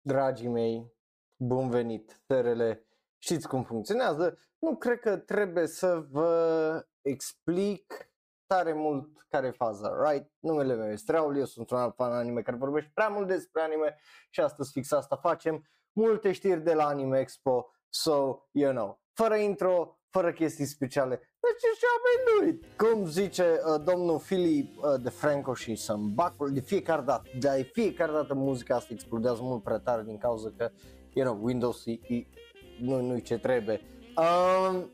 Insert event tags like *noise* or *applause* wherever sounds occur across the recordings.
dragii mei, bun venit, terele, știți cum funcționează, nu cred că trebuie să vă explic tare mult care e faza, right? Numele meu este Raul, eu sunt un alt fan anime care vorbește prea mult despre anime și astăzi fix asta facem, multe știri de la Anime Expo, so, you know, fără intro, fără chestii speciale. Deci ce am venit? Cum zice uh, domnul Filip uh, de Franco și să-mi bag de fiecare dată, de fiecare dată muzica asta explodează mult prea tare din cauza că, you know, Windows e, e, nu, nu ce trebuie. Um,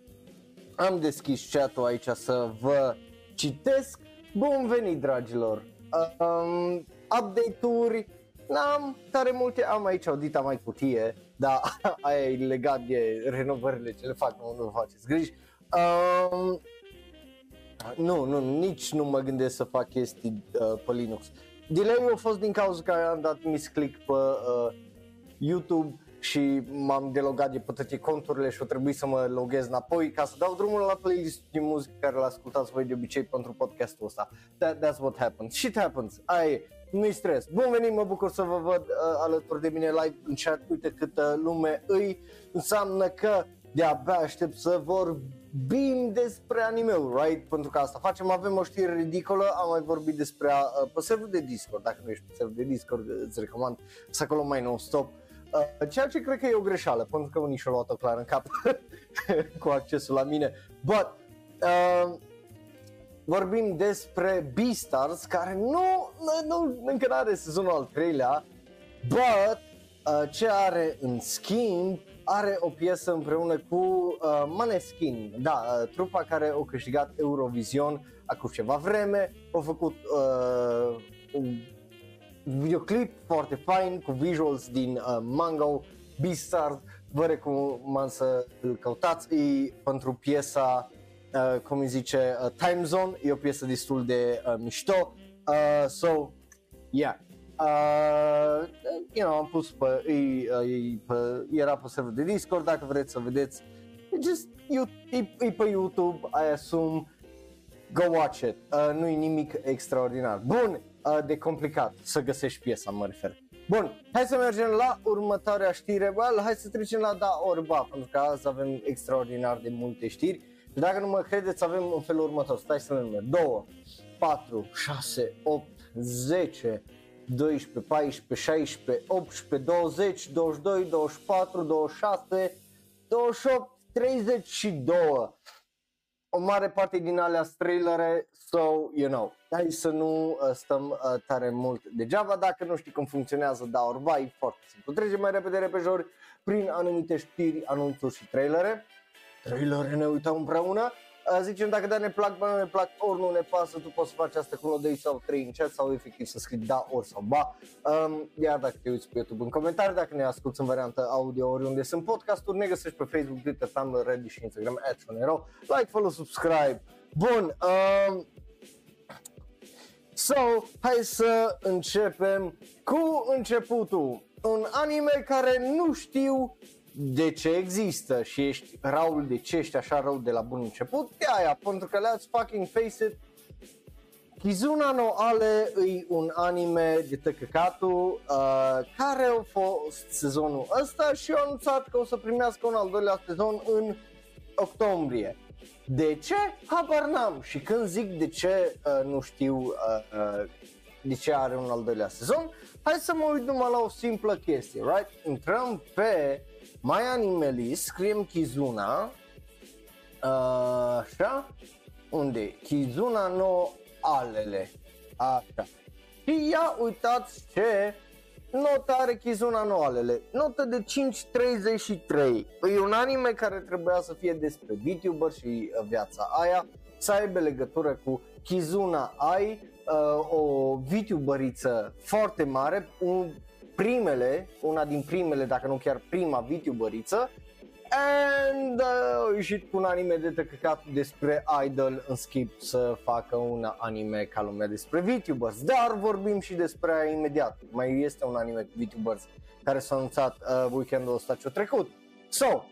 am deschis chat-ul aici să vă citesc. Bun venit, dragilor! Um, update-uri, n-am tare multe, am aici o dita mai cutie, dar *laughs* aia e legat de renovările ce le fac, nu, nu faceți griji. Um, nu, nu, nici nu mă gândesc să fac chestii uh, pe Linux. Delay a fost din cauza că am dat misclick pe uh, YouTube și m-am delogat de pe toate conturile și o trebuie să mă loghez înapoi ca să dau drumul la playlist de muzică care l-ascultați voi de obicei pentru podcastul ăsta. That, that's what happens. Shit happens. Ai, nu-i stres. Bun venit, mă bucur să vă văd uh, alături de mine live în chat. Uite câtă lume îi înseamnă că de-abia aștept să vorbim despre anime right? Pentru că asta facem, avem o știre ridicolă, am mai vorbit despre uh, pe serverul de Discord, dacă nu ești pe serverul de Discord, îți recomand să acolo mai non-stop. Uh, ceea ce cred că e o greșeală, pentru că unii și-au luat-o clar în cap *laughs* cu accesul la mine. But, uh, vorbim despre Beastars, care nu, nu încă nu are sezonul al treilea, but uh, ce are în schimb are o piesă împreună cu uh, Maneskin, da, uh, trupa care a câștigat Eurovision acum ceva vreme, au făcut uh, un videoclip foarte fain cu visuals din uh, Mango, Beastars, vă recomand să îl căutați, e pentru piesa, uh, cum îi zice, uh, Time Zone, e o piesă destul de uh, mișto, uh, so, yeah. Uh, you know, am pus pe, e, e, pe, era pe server de Discord, dacă vreți să vedeți, just, e, e pe YouTube, I assume, go watch it, uh, nu e nimic extraordinar. Bun, uh, de complicat să găsești piesa, mă refer. Bun, hai să mergem la următoarea știre, well, hai să trecem la da orba, pentru că azi avem extraordinar de multe știri. Și dacă nu mă credeți, avem în felul următor, stai să le număr, 2, 4, 6, 8, 10, 12, 14, 16, 18, 20, 22, 24, 26, 28, 32. O mare parte din alea trailere, so, you know, hai să nu uh, stăm uh, tare mult degeaba, dacă nu știi cum funcționează da orba, e foarte simplu. Trecem mai repede repejori prin anumite știri, anunțuri și trailere. Trailere ne uităm împreună zicem dacă da ne plac, ba nu ne plac, ori nu ne pasă, tu poți să faci asta cu 1, 2 sau 3 în chat sau efectiv să scrii da, ori sau ba. Um, iar dacă te uiți pe YouTube în comentarii, dacă ne asculti în variantă audio oriunde sunt podcasturi, ne găsești pe Facebook, Twitter, Tumblr, Reddit și Instagram, @shonero. Like, follow, subscribe. Bun, um, So, hai să începem cu începutul. Un anime care nu știu de ce există și ești Raul de ce ești așa rău de la bun început, e aia, pentru că let's fucking face it, Kizuna no Ale e un anime de tăcăcatul uh, care a fost sezonul ăsta și a anunțat că o să primească un al doilea sezon în octombrie. De ce? Habar n-am și când zic de ce uh, nu știu uh, uh, de ce are un al doilea sezon, hai să mă uit numai la o simplă chestie, right? Intrăm pe mai animalist, scriem Kizuna, uh, așa, unde? Kizuna no alele, așa. Și ia uitați ce notă are Kizuna no alele, notă de 5.33. E un anime care trebuia să fie despre VTuber și uh, viața aia, să aibă legătură cu Kizuna Ai, uh, o VTuberiță foarte mare, un primele, una din primele, dacă nu chiar prima VTuberiță and uh, ieșit cu un anime de tăcăcat despre Idol în skip să facă un anime ca lumea despre VTubers, dar vorbim și despre aia imediat. Mai este un anime cu VTubers care s-a anunțat uh, weekendul ăsta ce trecut. So,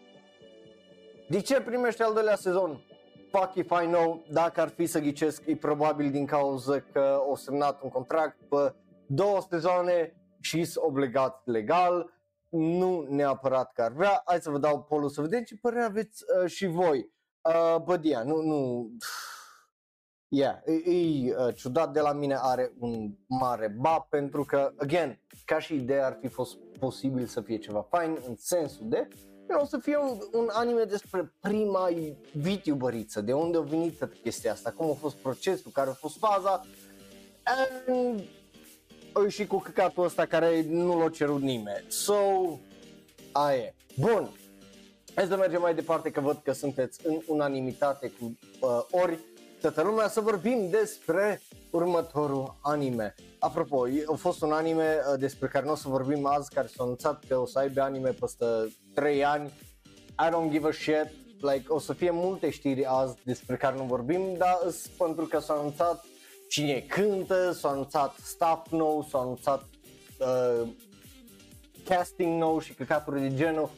de ce primește al doilea sezon? Fuck if I know, dacă ar fi să ghicesc, e probabil din cauza că o semnat un contract pe două sezoane și sunt obligat legal nu neapărat că ar vrea, hai să vă dau polul să vedeți ce părere aveți uh, și voi. Uh, but yeah, nu, nu, *sighs* yeah, e, e uh, ciudat de la mine, are un mare ba pentru că, again, ca și idee ar fi fost posibil să fie ceva fain în sensul de you know, să fie un, un anime despre prima VTuberiță, de unde a venit toată chestia asta, cum a fost procesul, care a fost faza and și cu căcatul ăsta care nu l-a cerut nimeni. So, aia e. Bun, hai să mergem mai departe că văd că sunteți în unanimitate cu uh, ori toată lumea să vorbim despre următorul anime. Apropo, a fost un anime uh, despre care nu o să vorbim azi, care s-a anunțat că o să aibă anime peste 3 ani. I don't give a shit, like, o să fie multe știri azi despre care nu vorbim, dar pentru că s-a anunțat cine cântă, s-a anunțat staff nou, s-a anunțat uh, casting nou și căcaturi de genul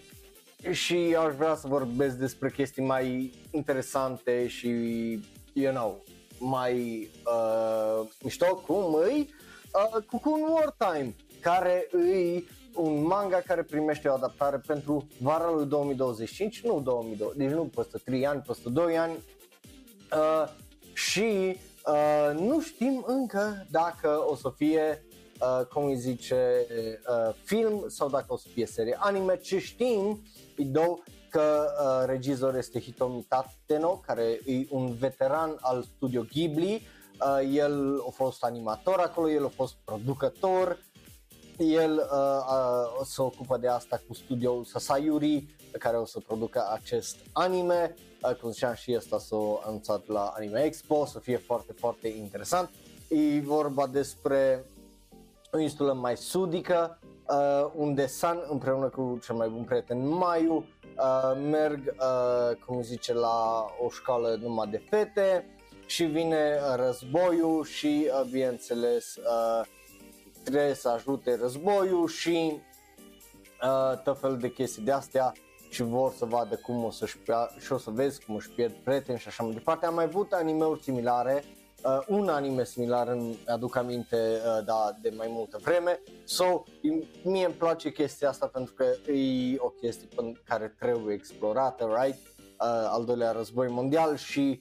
și aș vrea să vorbesc despre chestii mai interesante și, you know, mai uh, mișto, cum îi uh, Cocoon Wartime, care îi un manga care primește o adaptare pentru vara lui 2025, nu 2020, deci nu peste 3 ani, peste 2 ani. Uh, și Uh, nu știm încă dacă o să fie, uh, cum îi zice, uh, film sau dacă o să fie serie anime. Ce știm, Ido, că uh, regizor este Hitomi Tateno, care e un veteran al studio Ghibli. Uh, el a fost animator acolo, el a fost producător, el uh, uh, se ocupă de asta cu studioul Sasayuri, pe care o să producă acest anime cum ziceam și ăsta s-a anunțat la Anime Expo, o să fie foarte, foarte interesant. E vorba despre o insulă mai sudică, uh, unde San împreună cu cel mai bun prieten Mayu uh, merg, uh, cum zice, la o școală numai de fete și vine războiul și, uh, bineînțeles, uh, trebuie să ajute războiul și uh, tot fel de chestii de astea și vor să vadă cum o să-și și o să vezi cum își pierd prieteni și așa mai departe. Am mai avut anime-uri similare, uh, un anime similar îmi aduc aminte uh, da, de mai multă vreme. So, mie îmi place chestia asta pentru că e o chestie care trebuie explorată, right? Uh, al doilea război mondial și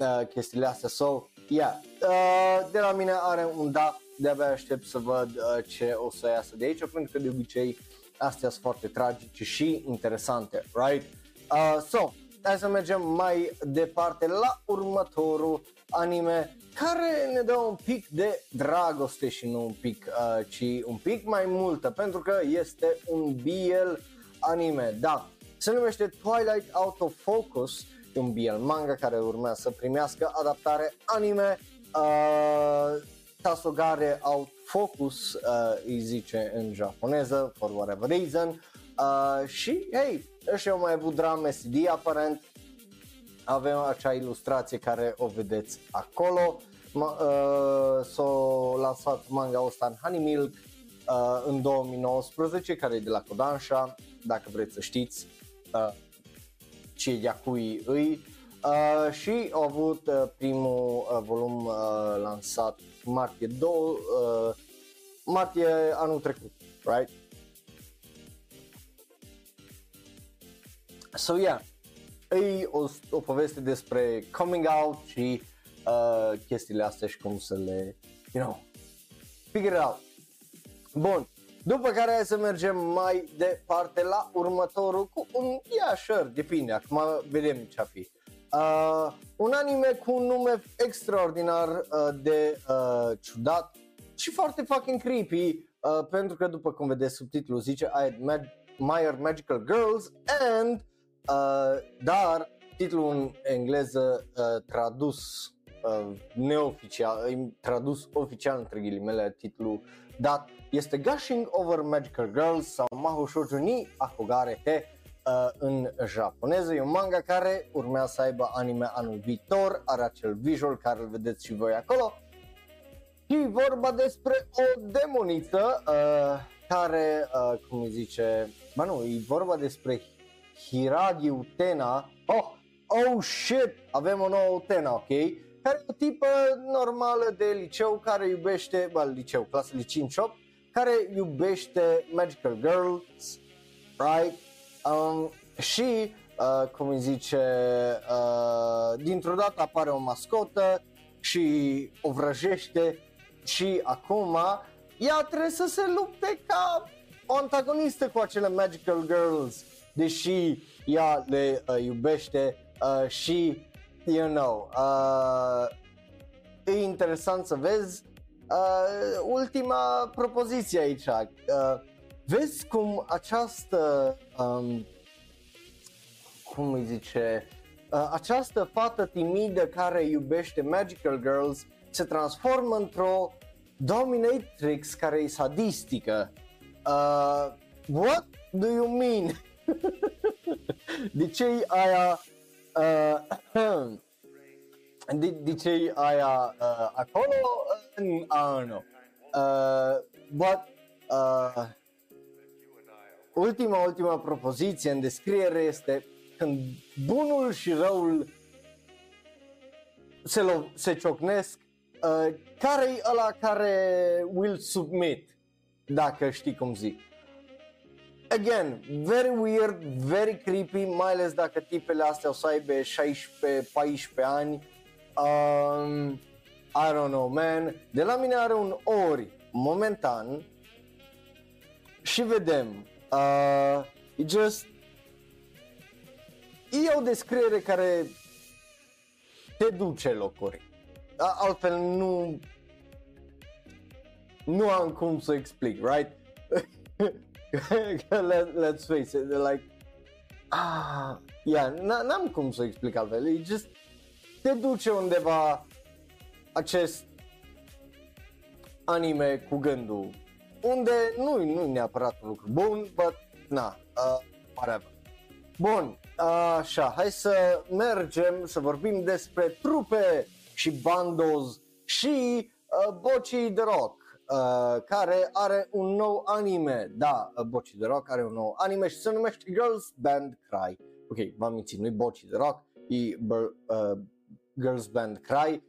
uh, chestiile astea. So, yeah, uh, de la mine are un da, de-abia aștept să văd uh, ce o să iasă de aici, pentru că de obicei astea sunt foarte tragice și interesante, right? Uh, so, hai să mergem mai departe la următorul anime care ne dă un pic de dragoste și nu un pic, uh, ci un pic mai multă, pentru că este un BL anime, da, se numește Twilight Out of Focus, e un BL manga care urmează să primească adaptare anime, uh, Tasogare Out Focus uh, îi zice în japoneză, for whatever reason. Uh, și, hei, ăștia au mai avut drame SD aparent. Avem acea ilustrație care o vedeți acolo. Ma, uh, s-a lansat manga ăsta în Honey Milk uh, în 2019, care e de la Kodansha, dacă vreți să știți uh, ce Yakui îi. Uh, și au avut uh, primul uh, volum uh, lansat martie 2, uh, martie anul trecut, right? So yeah, e o, o poveste despre coming out și uh, chestiile astea și cum să le, you know, figure it out. Bun, după care hai să mergem mai departe la următorul cu un, yeah, sure, depinde, acum vedem ce-a fi. Uh, un anime cu un nume extraordinar uh, de uh, ciudat și foarte fucking creepy uh, pentru că după cum vedeți subtitlul zice I admire Mag- Magical Girls and uh, dar titlul în engleză uh, tradus uh, neoficial, tradus oficial între ghilimele titlul dat este Gushing Over Magical Girls sau Mahou Shoujo ni Akogare te uh, în japoneză. E un manga care urmează să aibă anime anul viitor, are acel visual care îl vedeți și voi acolo. Și vorba despre o demoniță uh, care, uh, cum îi zice, mă nu, e vorba despre Hiragi Utena. Oh, oh shit, avem o nouă Utena, ok? Care e o tipă normală de liceu care iubește, bă, liceu, clasă 5-8, care iubește Magical Girls right? Um, și, uh, cum îi zice, uh, dintr-o dată apare o mascotă și o vrăjește și acum ea trebuie să se lupte ca o antagonistă cu acele Magical Girls, deși ea le uh, iubește uh, și, you know, uh, e interesant să vezi uh, ultima propoziție aici. Uh, vezi cum această, um, cum îi zice, uh, această fată timidă care iubește Magical Girls se transformă într-o dominatrix care e sadistică. Uh, what do you mean? *laughs* de ce aia uh, *clears throat* de, de ce aia uh, acolo? Uh, I don't know. Uh, but uh, ultima, ultima propoziție în descriere este când bunul și răul se, lo- se ciocnesc, uh, care e ăla care will submit, dacă știi cum zic. Again, very weird, very creepy, mai ales dacă tipele astea o să aibă 16-14 ani. Um, I don't know, man. De la mine are un ori momentan și vedem. Uh, e just e o descriere care te duce locuri. Altfel nu nu am cum să explic, right? *laughs* Let, let's face it, like ah, yeah, n-am cum să explic altfel. E just te duce undeva acest anime cu gândul unde nu nu neapărat un lucru bun, but na, uh, whatever. Bun, așa, hai să mergem să vorbim despre trupe și bandos și uh, bocii de rock. Uh, care are un nou anime, da, uh, Boci de Rock are un nou anime și se numește Girls Band Cry. Ok, v-am mințit, nu-i Boci de Rock, e uh, Girls Band Cry,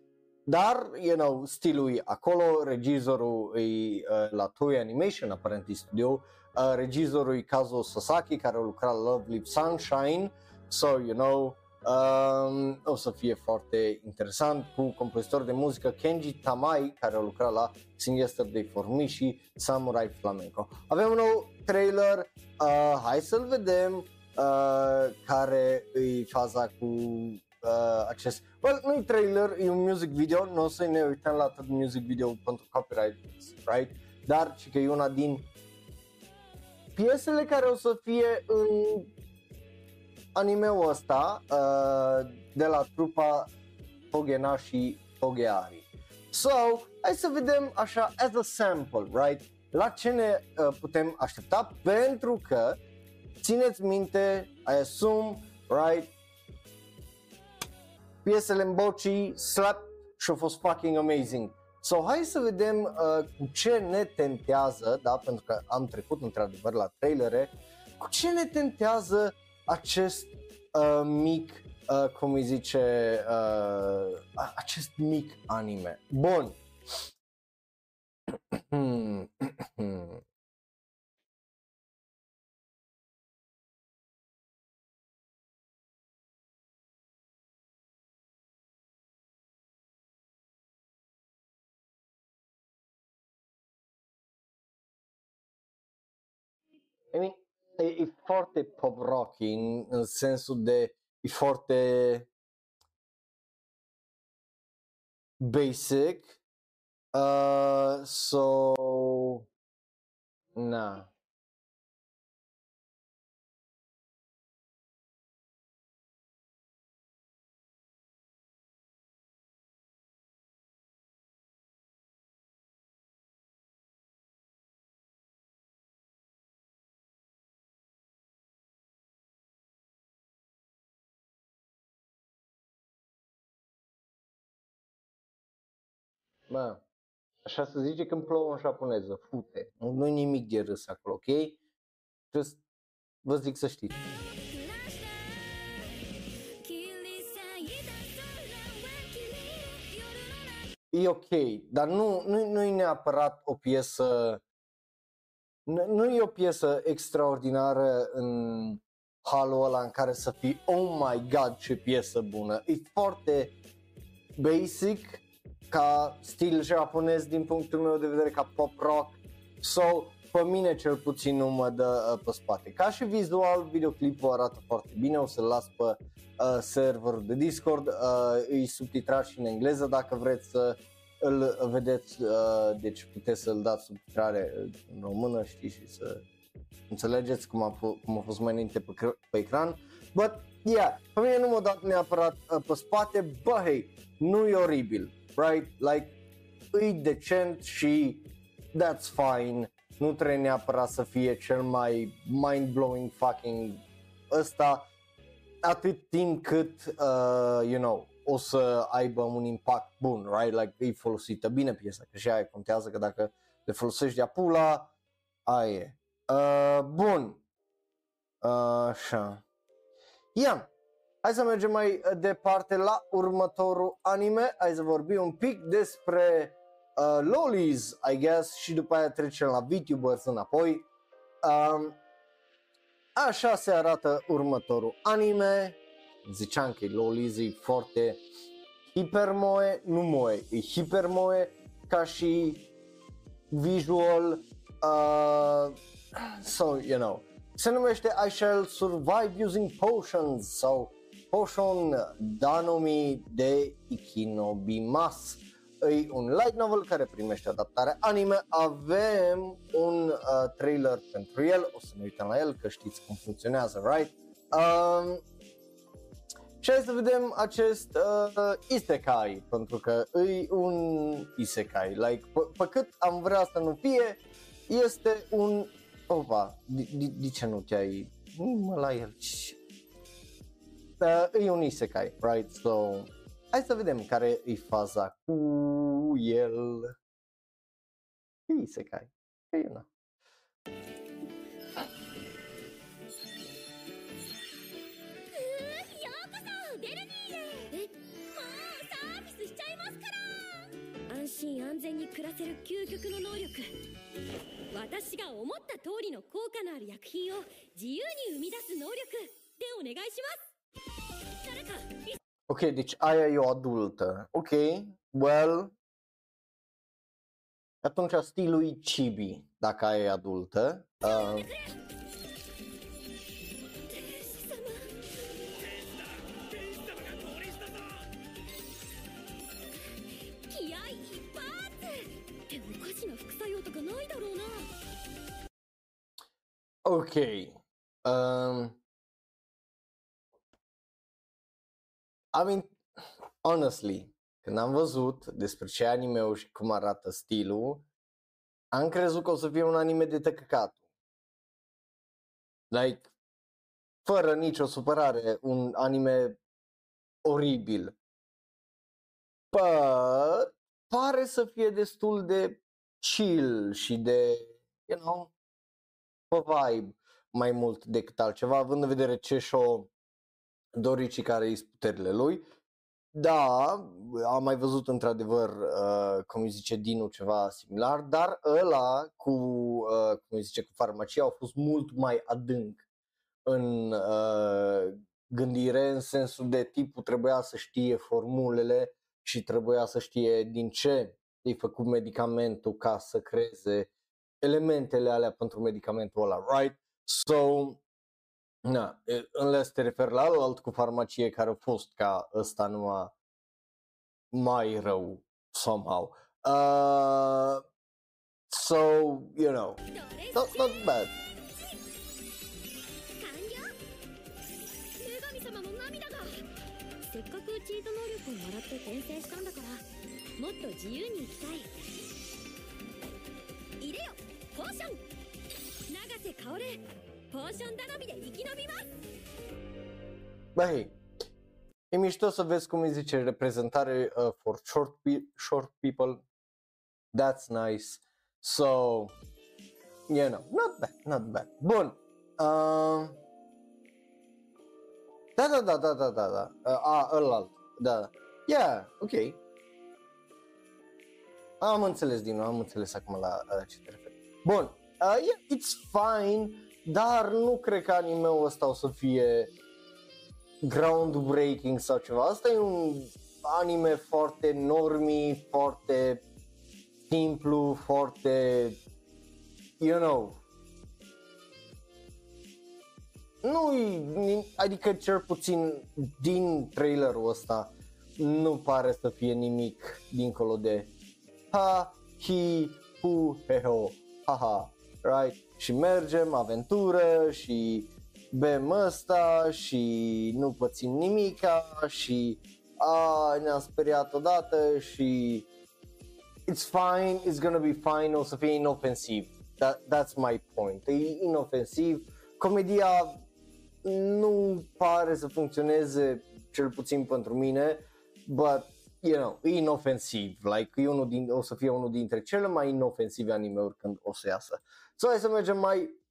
dar, you know, stilul e acolo, regizorul e uh, la Toy Animation, aparent e studio, uh, regizorul e Kazuo Sasaki, care a lucrat la Love Live Sunshine, so, you know, um, o să fie foarte interesant cu compozitor de muzică Kenji Tamai, care a lucrat la Sing Yesterday for Me și Samurai Flamenco. Avem un nou trailer, uh, hai să-l vedem, uh, care e faza cu uh, acest... Well, nu e trailer, e un music video, nu o să ne uităm la tot music video pentru copyright, right? Dar și că e una din piesele care o să fie în animeul ăsta uh, de la trupa Togena și Togeari. So, hai să vedem așa as a sample, right? La ce ne uh, putem aștepta pentru că țineți minte, I assume, right? Piesele în bocii, slap și a fost fucking amazing. So, hai să vedem uh, cu ce ne tentează, da, pentru că am trecut într-adevăr la trailere, cu ce ne tentează acest uh, mic, uh, cum îi zice, uh, acest mic anime. Bun. *clears throat* *clears throat* I mean, e, e foarte pop rocking în sensul de e foarte basic. Uh, so, na. Mă, așa se zice când plouă în japoneză, fute. Nu e nimic de râs acolo, ok? Just vă zic să știți. E ok, dar nu, nu, nu e neapărat o piesă nu e o piesă extraordinară în halul ăla în care să fii oh my god ce piesă bună. E foarte basic ca stil japonez din punctul meu de vedere ca pop rock. So, pe mine cel puțin nu mă dă uh, pe spate. Ca și vizual, videoclipul arată foarte bine, o să-l las pe uh, serverul de Discord, uh, e subtitrat și în engleză dacă vreți să îl vedeți, uh, deci puteți să-l dați subtitrare în română, știți, și să înțelegeți cum a, f- cum a fost mai înainte pe, pe ecran. But, yeah, pe mine nu m-a dat neapărat uh, pe spate, bă, hey, nu e oribil, right? Like, e decent și that's fine, nu trebuie neapărat să fie cel mai mind-blowing fucking ăsta, atât timp cât, uh, you know, o să aibă un impact bun, right? Like, e folosită bine piesa, că și aia contează că dacă le folosești de apula, aia e. Uh, bun. Uh, așa. Ia. Hai să mergem mai departe la următorul anime. Hai să vorbim un pic despre uh, lolis, I guess, și după aia trecem la VTubers înapoi. Um, așa se arată următorul anime. Ziceam că lolis e foarte hipermoe, nu moe, e hipermoe ca și visual. Uh, so, you know, se numește I shall survive using potions sau Potion Danomi de Ikinobimas. E un light novel care primește adaptare anime, avem un uh, trailer pentru el, o să ne uităm la el că știți cum funcționează, right? Um, și hai să vedem acest uh, isekai, pentru că e un isekai, like, pe, pe cât am vrea să nu fie, este un... Opa, de, de, de ce nu te-ai... Mă la el, uh, e un isekai, right? So, hai să vedem care e faza cu el. E isekai, e una. 私が思った通りの効果のある薬品を自由に生み出す能力でお願いします Ok, deci aia e o adultă. Ok, well. Atunci stilul e chibi, dacă aia e adultă. Uh. Ok. Um, I mean, honestly, când am văzut despre ce anime și cum arată stilul, am crezut că o să fie un anime de tăcăcatul. Like, fără nicio supărare, un anime oribil. But, pare să fie destul de chill și de, you know, pe vibe mai mult decât altceva, având în vedere ce și-o Dorici care îi puterile lui. Da, am mai văzut într-adevăr, uh, cum îi zice Dinu, ceva similar, dar ăla cu, uh, cum îi zice, cu farmacia au fost mult mai adânc în uh, gândire, în sensul de tipul trebuia să știe formulele și trebuia să știe din ce e făcut medicamentul ca să creeze elementele alea pentru medicamentul ăla, right? So, na, e, unless te referi la alt cu farmacie care a fost ca ăsta numai mai rău somehow. Uh, so, you know, どれ not, not bad. せっかくチート能力をもらって転生したんだからもっと自由に生きたい入れよポーション永瀬薫ポーション頼みで生き延びます Băi, e mișto să vezi cum îi zice reprezentare uh, for short, pe- short people. That's nice. So, you know, not bad, not bad. Bun. Uh, da, da, da, da, da, da, da. Uh, a, ălalt. Da, da. Yeah, ok. Am înțeles din nou, am înțeles acum la uh, ce te referi. Bun. uh, yeah, it's fine, dar nu cred că anime-ul ăsta o să fie groundbreaking sau ceva. Asta e un anime foarte normi, foarte simplu, foarte, you know, nu adică cel puțin din trailerul ăsta nu pare să fie nimic dincolo de ha, hi, hu, he, ho, ha, ha, right? Și mergem, aventură și bem ăsta și nu pățim nimica și a, ne-am speriat odată și it's fine, it's gonna be fine, o să fie inofensiv. That, that's my point. E inofensiv. Comedia nu pare să funcționeze cel puțin pentru mine, but you know, e inofensiv, like e unul din, o să fie unul dintre cele mai inofensive anime-uri când o să iasă. So hai să mergem mai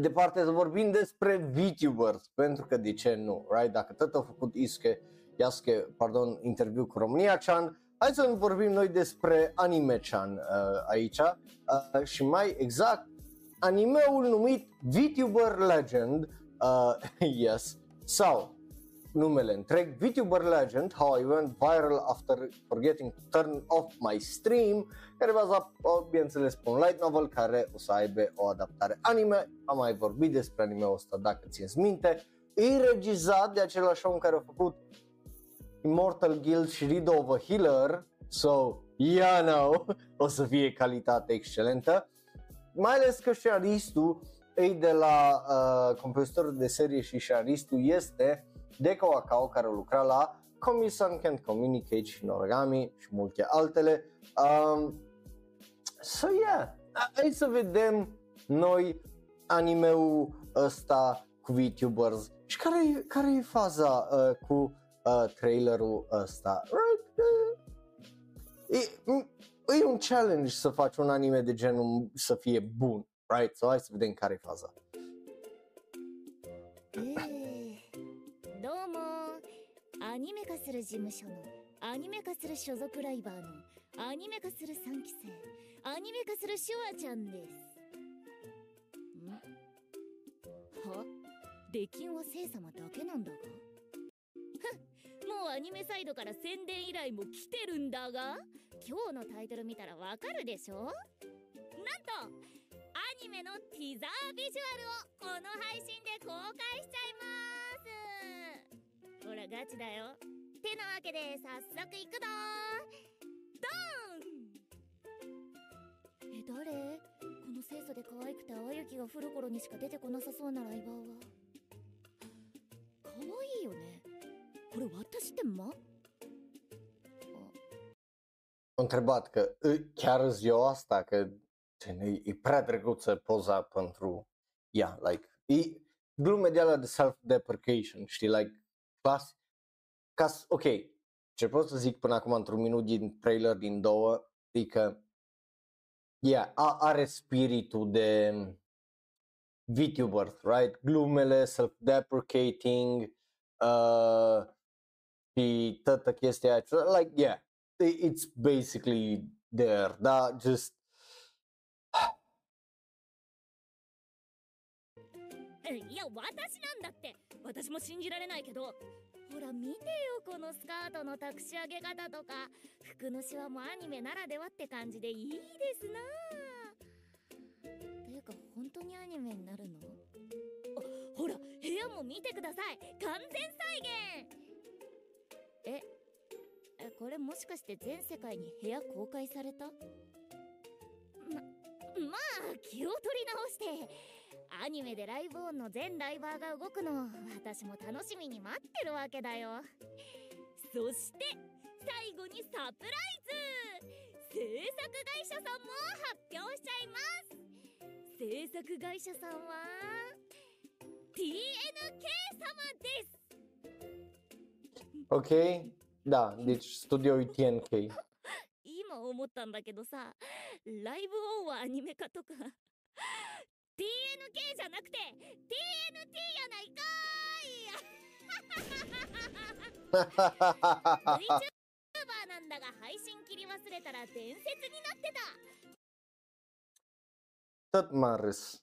departe să vorbim despre VTubers, pentru că de ce nu, right? Dacă tot a făcut Isuke, Yasuke, pardon, interviu cu România Chan, hai să vorbim noi despre Anime Chan uh, aici uh, și mai exact animeul numit VTuber Legend, uh, *laughs* yes, sau numele întreg, VTuber Legend, How I Went Viral After Forgetting to Turn Off My Stream, care baza, bineînțeles, pe un light novel care o să aibă o adaptare anime. Am mai vorbit despre anime-ul ăsta, dacă ți minte. E regizat de același om care a făcut Immortal Guild și Rido of a Healer, so, yeah, no, *laughs* o să fie calitate excelentă. Mai ales că scenaristul e de la uh, compozitorul de serie și scenaristul este Deko Akao care lucra la Komi-san Can't Communicate și Noragami și multe altele. Um, so yeah, hai să vedem noi animeul ăsta cu VTubers și care, care e faza uh, cu uh, trailerul ăsta. Right? Uh, e, e un challenge să faci un anime de genul să fie bun, right? So hai să vedem care e faza. どうも。アニメ化する事務所のアニメ化する所属ライバーのアニメ化する3期生アニメ化するシュワちゃんです。ん？は？出禁は聖様だけなんだが？もうアニメサイドから宣伝依頼も来てるんだが？今日のタイトル見たらわかるでしょ？なんとアニメのティザービジュアルをこの配信で公開しちゃいます。ほらガチだよ。てなわけで早速行くぞ。ドーン！え誰？この清楚で可愛くて淡雪が降る頃にしか出てこなさそうなライバーは。可愛いよね。これ私ってま întrebat că chiar îți eu asta, că e, e prea drăguță poza pentru ea, like, e glume de ala de self-deprecation, știi, like, clas, ca, ok, ce pot să zic până acum într-un minut din trailer din două, e că yeah, a, are spiritul de VTuber, right? Glumele, self-deprecating, uh, și toată chestia aia, like, yeah, it's basically there, da, just *laughs* いや私なんだって。私も信じられないけど。ほら見てよこのスカートの託し上げ方とか。服のシワもアニメならではって感じでいいですな。ていうか本当にアニメになるの？あほら部屋も見てください。完全再現。ええこれもしかして全世界に部屋公開された？ま *laughs* まあ気を取り直してアニメでライブオンの全ライバーが動くの私も楽しみに待ってるわけだよ。そして最後にサプライズ制作会社さんも発表しちゃいます。制作会社さんは TNK 様です。Ok, da, deci studio TNK *laughs* 今思ったんだけどさライブオンはアニメ化とか TNK じゃなくて TNT やないかーい VTuber なんだが配信切り忘れたら伝説になってた tot m-am râs.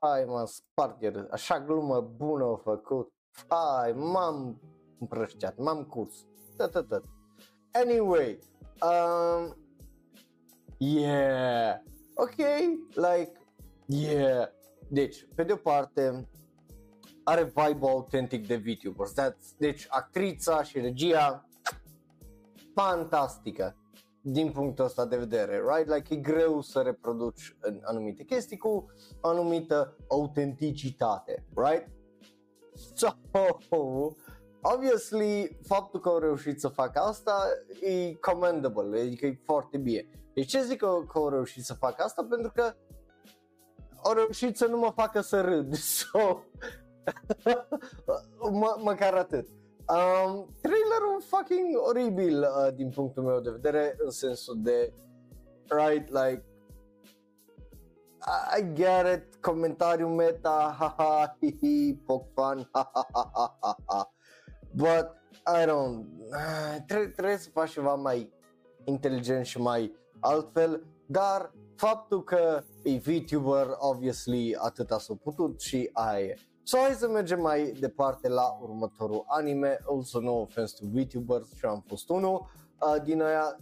Hai, m-am spart de râs. Așa glumă bună a făcut. Hai, m-am împrăștiat, m-am curs. Tot, tot, tot. Anyway, um, yeah, ok, like, yeah. Deci, pe de o parte, are vibe autentic de VTubers. That's, deci, actrița și regia, fantastică din punctul ăsta de vedere, right? Like e greu să reproduci în anumite chestii cu anumită autenticitate, right? So, obviously, faptul că au reușit să facă asta e commendable, adică e foarte bine. De ce zic că, că au reușit să facă asta? Pentru că au reușit să nu mă facă să râd, *laughs* so, mă, măcar atât. Um, trailerul fucking oribil uh, din punctul meu de vedere în sensul de right like I, I get it comentariu meta haha hihi poc fan ha ha ha ha ha ha but I don't uh, *sighs* tre- trebuie să faci ceva mai inteligent și mai altfel dar faptul că e VTuber obviously atâta s-a putut și aia e So hai să mergem mai departe la următorul anime, also no offense to VTubers și am fost unul uh, din aia,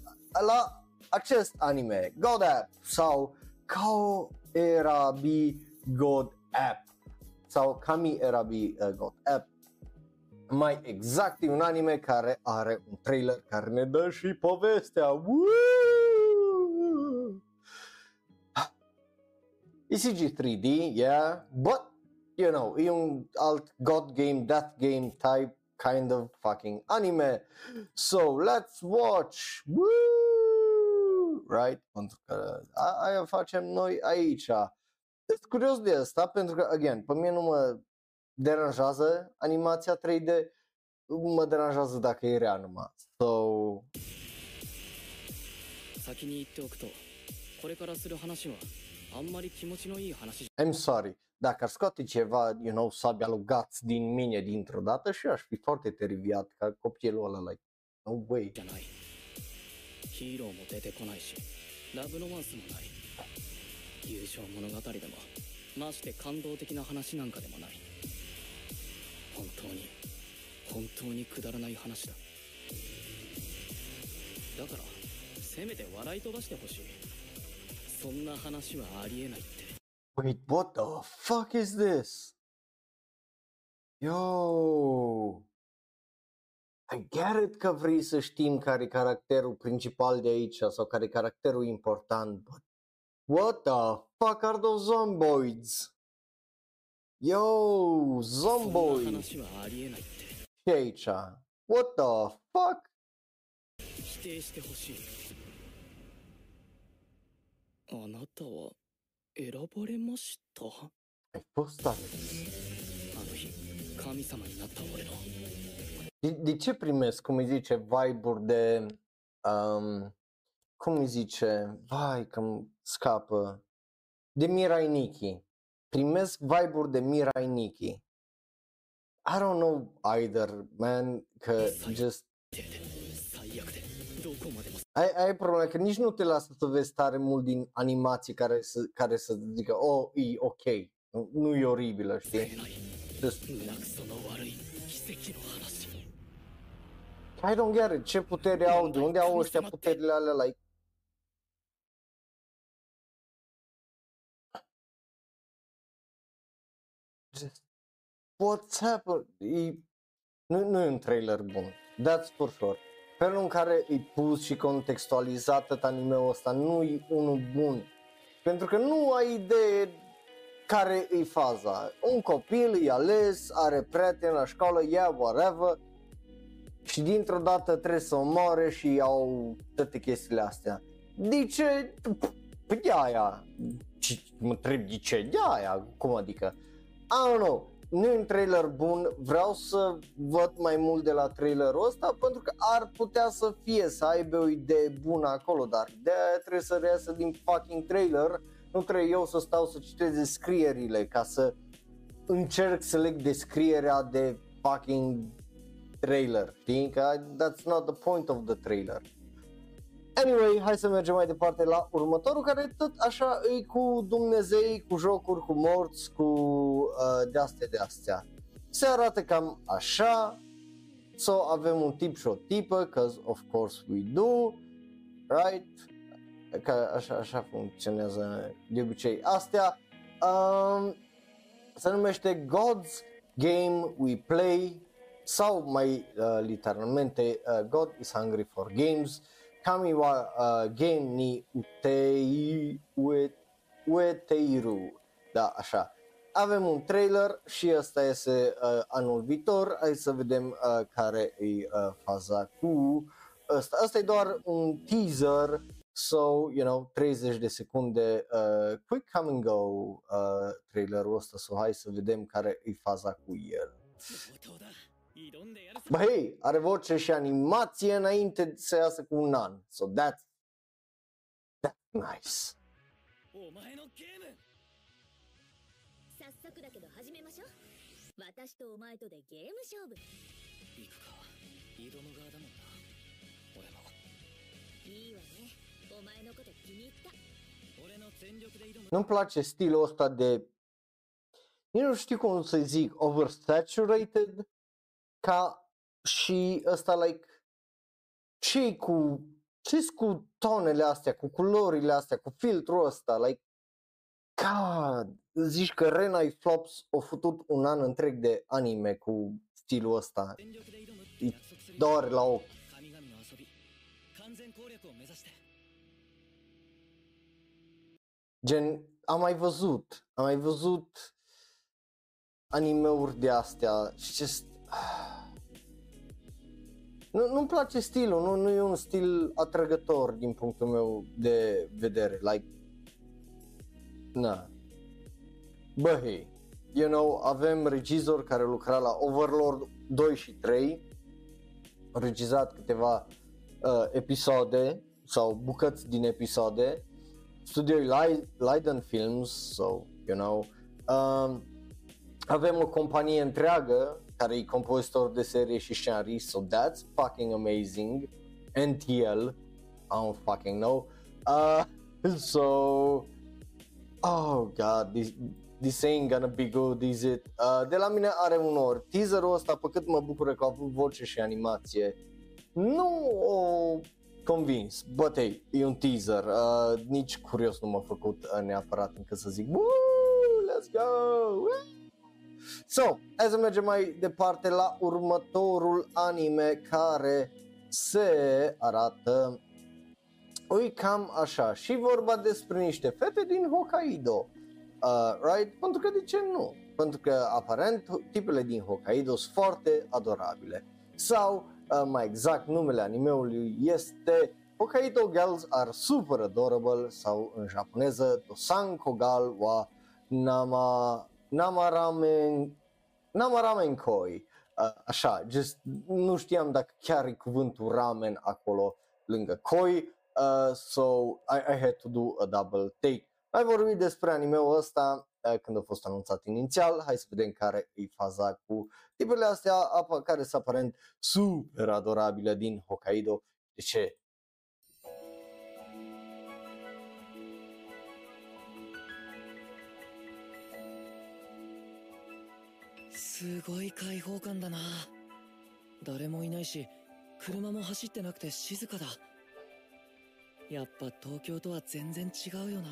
la acest anime, God App sau Kao Erabi God App sau Kami Erabi uh, God App. Mai exact e un anime care are un trailer care ne dă și povestea. Woo! E CG 3D, yeah, but you know, e un alt God game, Death game type kind of fucking anime. So let's watch. Woo! Right? Pentru că a- aia facem noi aici. Sunt curios de asta pentru că, again, pe mine nu mă deranjează animația 3D, mă deranjează dacă e rea numai. So, 先に言っておくとこれからする話は あんまり気持ちのいい話じ I'm sorry. Dacă ar scoate ceva, you know, sabia lui Guts din mine dintr-o dată și aș fi foarte teriviat ca copilul ăla, like, no way. ヒーローも出てこないしラブロマンスもない友情物語でもまして感動的な話なんかでもない本当に本当にくだらない話だだからせめて笑い飛ばしてほしい そんな話はありえないって Wait, what the fuck is this? Yo! I get it că vrei să știm care e caracterul principal de aici sau care e caracterul important, but what the fuck are those zomboids? Yo, そんな zomboid! 話はありえないって Și aici? What the fuck? 否定してほしいあなたは選ばれましたあ Ai fost ales. の日神様になった俺の De, de ce primesc, cum îi zice, vibe-uri de, um, cum îi zice, vai că îmi scapă, de Mirai Nikki. Primesc vibe-uri de Mirai Nikki. I don't know either, man, că just, 最悪でどこまでも Ai, ai problema că nici nu te lasă să vezi tare mult din animații care să, care să zică, oh, e ok, nu e oribilă, știi? I don't get it. Ce putere au? De unde au ăștia puterile alea? Like... Just... What's happened? E... Nu, nu e un trailer bun. That's for sure. Felul în care e pus și contextualizat tot anime-ul ăsta nu e unul bun. Pentru că nu ai idee care e faza. Un copil e ales, are prieteni la școală, yeah, whatever, și dintr-o dată trebuie să omoare și au toate chestiile astea. De ce? Păi de aia. Ce, mă întreb de ce? De aia. Cum adică? I don't know. Nu e un trailer bun, vreau să văd mai mult de la trailerul ăsta pentru că ar putea să fie, să aibă o idee bună acolo, dar ideea trebuie să reiasă din fucking trailer, nu trebuie eu să stau să citesc descrierile ca să încerc să leg descrierea de fucking trailer, știi? Că that's not the point of the trailer. Anyway, hai să mergem mai departe la următorul, care tot așa e cu Dumnezei, cu jocuri, cu morți, cu uh, de-astea, de-astea. Se arată cam așa, so avem un tip și o tipă, cause of course we do, right? Că așa, așa funcționează de obicei astea. Um, se numește God's Game We Play sau mai uh, literalmente uh, God is hungry for games. Kami wa uh, game ni utei ue, ueteiru. Da, așa. Avem un trailer și ăsta este uh, anul viitor. Hai să vedem uh, care e uh, faza cu ăsta. Asta e doar un teaser So, you know, 30 de secunde, uh, quick come and go uh, trailerul ăsta, so hai să vedem care e faza cu el. 相当だ挑んでやるさ Bă, hei, are voce și animație înainte să iasă cu un an, so that's, that's nice. お前のゲーム早速だけど始めましょう私とお前とでゲーム勝負行くか挑む側だもんな俺もいいわねお前のこと気に入った俺の全力で挑む Nu-mi place stilul ăsta de, nici nu știu cum să zic, oversaturated, ca și ăsta, like, ce cu, ce cu tonele astea, cu culorile astea, cu filtrul ăsta, like, God, zici că Renai Flops a făcut un an întreg de anime cu stilul ăsta, e doar la ochi. Gen, am mai văzut, am mai văzut animeuri de astea și just nu, nu-mi place stilul, nu, nu e un stil atrăgător din punctul meu de vedere, like, na. Bă, hei, you know, avem regizor care lucra la Overlord 2 și 3, a regizat câteva uh, episoade sau bucăți din episoade, studio Leiden Films, so, you know, um, avem o companie întreagă care e compozitor de serie și scenarist, so that's fucking amazing. NTL, I don't fucking know. Uh, *laughs* so, oh god, this, this ain't gonna be good, is it? Uh, de la mine are un or. Teaserul ăsta, pe cât mă bucură că a avut voce și animație, nu o convins, but hey, e un teaser, uh, nici curios nu m-a făcut uh, neapărat încât să zic, Woo, let's go! Woo! So, hai să mergem mai departe la următorul anime care se arată Ui, cam așa, și vorba despre niște fete din Hokkaido, uh, right? Pentru că de ce nu? Pentru că aparent tipele din Hokkaido sunt foarte adorabile. Sau, uh, mai exact, numele animeului este Hokkaido Girls are super adorable sau în japoneză Dosan Kogal wa Nama Namaramen Namaramen Koi. Uh, așa, just nu știam dacă chiar e cuvântul ramen acolo lângă koi, uh, so I, I had to do a double take. Mai vorbit despre anime-ul ăsta uh, când a fost anunțat inițial, hai să vedem care e faza cu tipurile astea apa, care sunt aparent super adorabile din Hokkaido. De ce? すごい開放感だな。誰もいないし車も走ってなくて静かだ。やっぱ東京とは全然違うよな。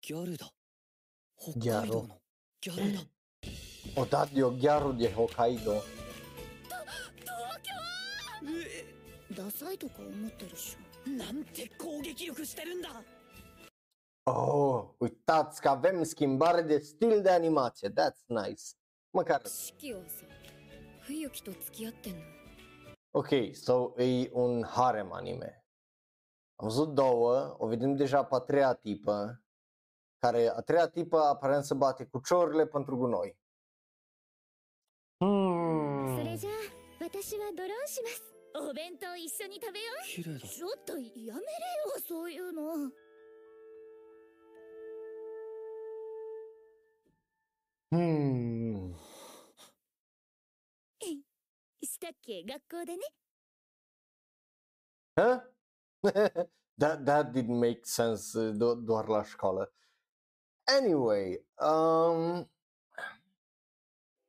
ギャルだ。北海道の。ギャルだ。ghearul de Hokkaido. ダサいとか思ってるっしょ。なんて攻撃力してるんだ Oh, uitați că avem schimbare de stil de animație. That's nice. Măcar. 四季はさ冬木と付き合ってんの Ok, so e un harem anime. Am văzut două, o vedem deja pe a treia tipă, care a treia tipă aparent se bate cu ciorile pentru gunoi. そ Hmm. れじゃあ私はドローンしますお弁当一緒に食べよ綺麗だうちょっとやめれよそういうの Hmm. 素敵 け学校でね Huh? *laughs* that, that didn't make sense uh, do- doar la școală. Anyway, um,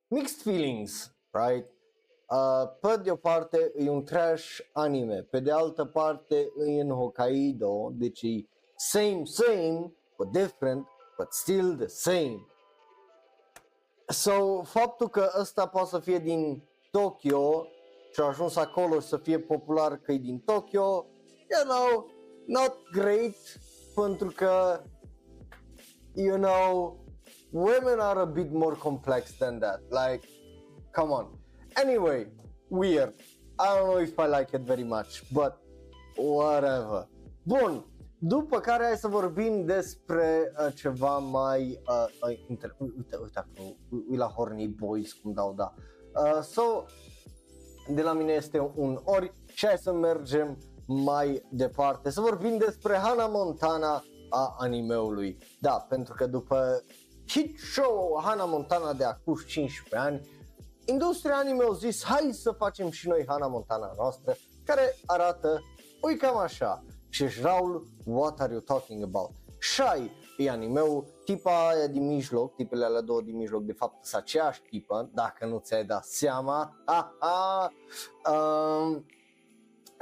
mixed feelings, right? Uh, pe de o parte e un trash anime, pe de altă parte e în Hokkaido, deci e same, same, but different, but still the same. So, faptul că ăsta poate să fie din Tokyo și a ajuns acolo și să fie popular că e din Tokyo, you know, not great, pentru că, you know, women are a bit more complex than that. Like, come on. Anyway, weird. I don't know if I like it very much, but whatever. Bun, după care hai să vorbim despre uh, ceva mai uh, uh, inter- uite, uite acolo, uite la Horny Boys cum dau da. Uh, so, de la mine este un ori și hai să mergem mai departe să vorbim despre Hannah Montana a animeului. Da, pentru că după hit show Hannah Montana de acum 15 ani, industria anime a zis hai să facem și noi Hannah Montana noastră care arată ui cam așa. Și Raul, what are you talking about? Shai e animeul, tipa aia din mijloc, tipele alea două din mijloc, de fapt sunt aceeași tipă, dacă nu ți-ai dat seama. Ha, ha. Um,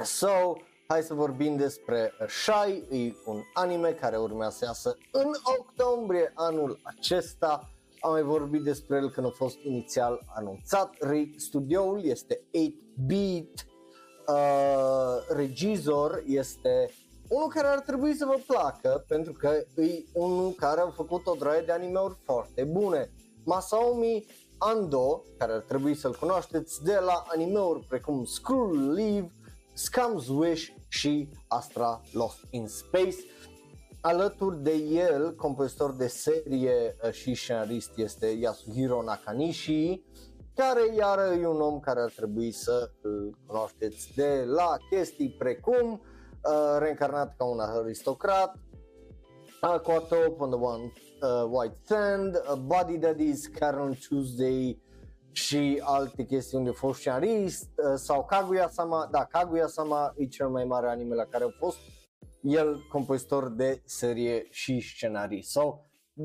so, hai să vorbim despre Shai, e un anime care urmează să iasă în octombrie anul acesta. Am mai vorbit despre el când a fost inițial anunțat. Re- studioul este 8-bit, uh, regizor este unul care ar trebui să vă placă pentru că e unul care a făcut o draie de animeuri foarte bune. Masaomi Ando, care ar trebui să-l cunoașteți de la animeuri precum Screw Leave, Scum's Wish și Astra Lost in Space. Alături de el, compozitor de serie uh, și scenarist este Yasuhiro Nakanishi, care iară e un om care ar trebui să îl cunoașteți de la chestii precum uh, reîncarnat ca un aristocrat, Aqua Top on the One uh, White Sand, uh, Body Daddies, Karen Tuesday și alte chestii unde a fost scenarist uh, sau Kaguya-sama, da, Kaguya-sama e cel mai mare anime la care a fost el compozitor de serie și scenarist. So,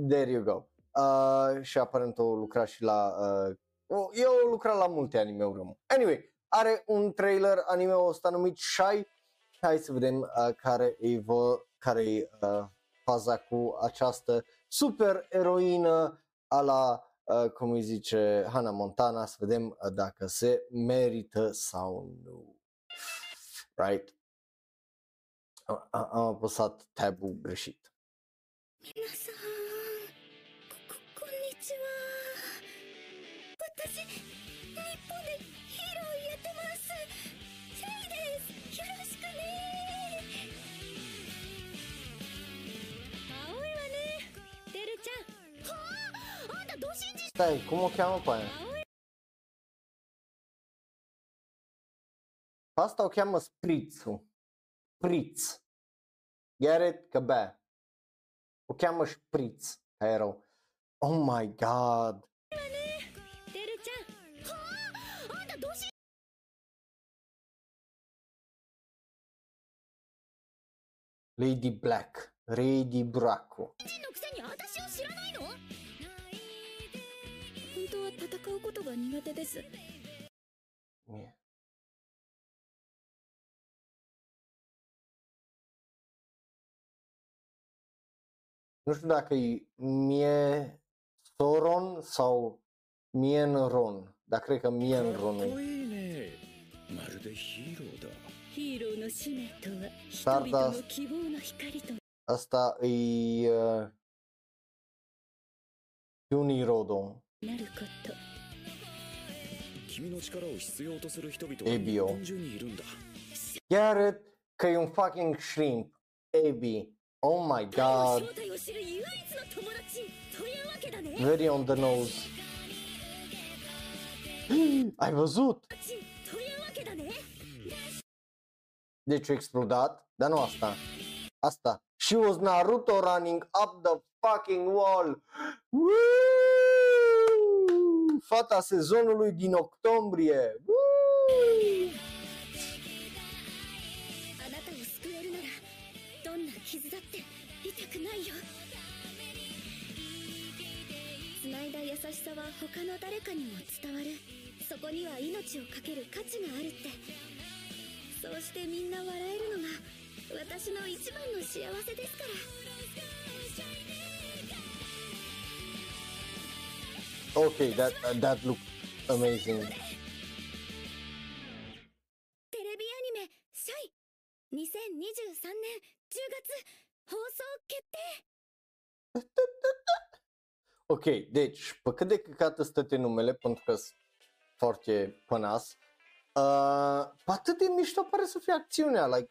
there you go. Uh, și aparent o lucra și la uh, o- eu lucrat la multe anime-uri. mă. Anyway, are un trailer anime ăsta numit Shy. Hai să vedem uh, care e vă, care e uh, faza cu această super eroină a la uh, cum îi zice Hannah Montana, să vedem uh, dacă se merită sau nu. Right? A- a- Am apăsat tabul greșit. 皆さ Stai, cum o cheamă pe aia? Asta o cheamă Sprițu. Priț. Iar că bea. O cheamă Spritz, ca. Oh my god. Lady Black, Lady Braco. は戦うことが苦手です Mie. Nu știu dacă e Mie Soron sau Mienron, dar cred că かっ Mienron こ e. いいねまるでヒーローだヒーローの使命とは人スターダ々スの希望の光と Asta e uh, Unirodon. なること君の力を必要とする人々エビよは日本中にいるんだ Garrett, că e un fucking shrimp. Ebi. Oh my 彼の god. 正体を知る唯一の友達というわけだね Very on the nose. Ai văzut? というわけだね Deci a explodat, dar nu asta. Asta. She was Naruto running up the fucking wall. *gasps* Woo! fata sezonului din octombrie. 傷だって痛くないよいだ優しさは他の誰かにも伝わるそこには命をかける価値があるってそうしてみんな笑えるのが私の一番の幸せですから Okay, that uh, that looked amazing. テレビアニメ「シャイ」2023年10月放送決定 *laughs* Ok, deci, pe cât de căcat stă numele, pentru că sunt foarte pănas, uh, pe atât de mișto pare să fie acțiunea, like,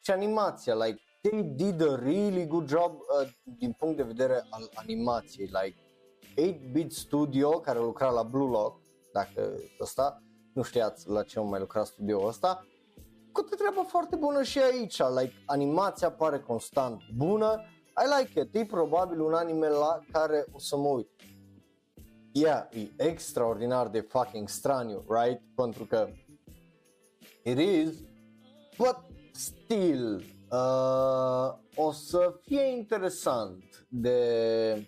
și animația, like, they did a really good job uh, din punct de vedere al animației, like, 8-bit studio care lucra la Blue Lock, dacă ăsta, nu știați la ce mai lucra studioul ăsta, cu o treabă foarte bună și aici, like, animația pare constant bună, I like it, e probabil un anime la care o să mă uit. Yeah, e extraordinar de fucking straniu, right? Pentru că it is, but still, uh, o să fie interesant de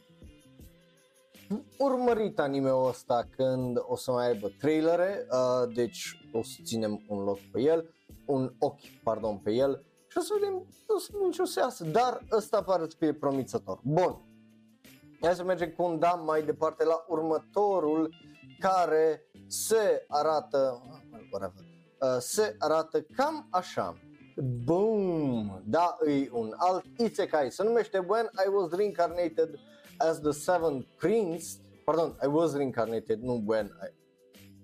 urmărit anime-ul ăsta când o să mai aibă trailere, uh, deci o să ținem un loc pe el, un ochi, pardon, pe el și o să vedem, o să vedem ce o să iasă, dar ăsta pare să fie promițător. Bun, hai să mergem cu un da mai departe la următorul care se arată, whatever, uh, se arată cam așa. Boom! Da, e un alt isekai, se numește When I Was Reincarnated as the Seventh Prince, pardon, I was reincarnated, nu when,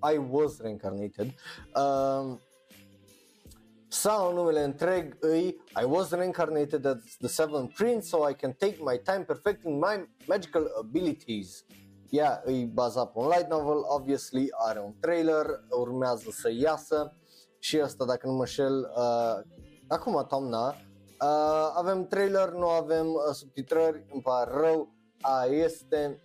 I, I was reincarnated, um, sau numele întreg îi I was reincarnated as the Seventh Prince so I can take my time perfecting my magical abilities. Yeah, e bazat pe un light novel, obviously are un trailer, urmează să iasă. Și asta dacă nu mă șel, uh, acum toamna, uh, avem trailer, nu avem uh, subtitrări, îmi pare rău, a este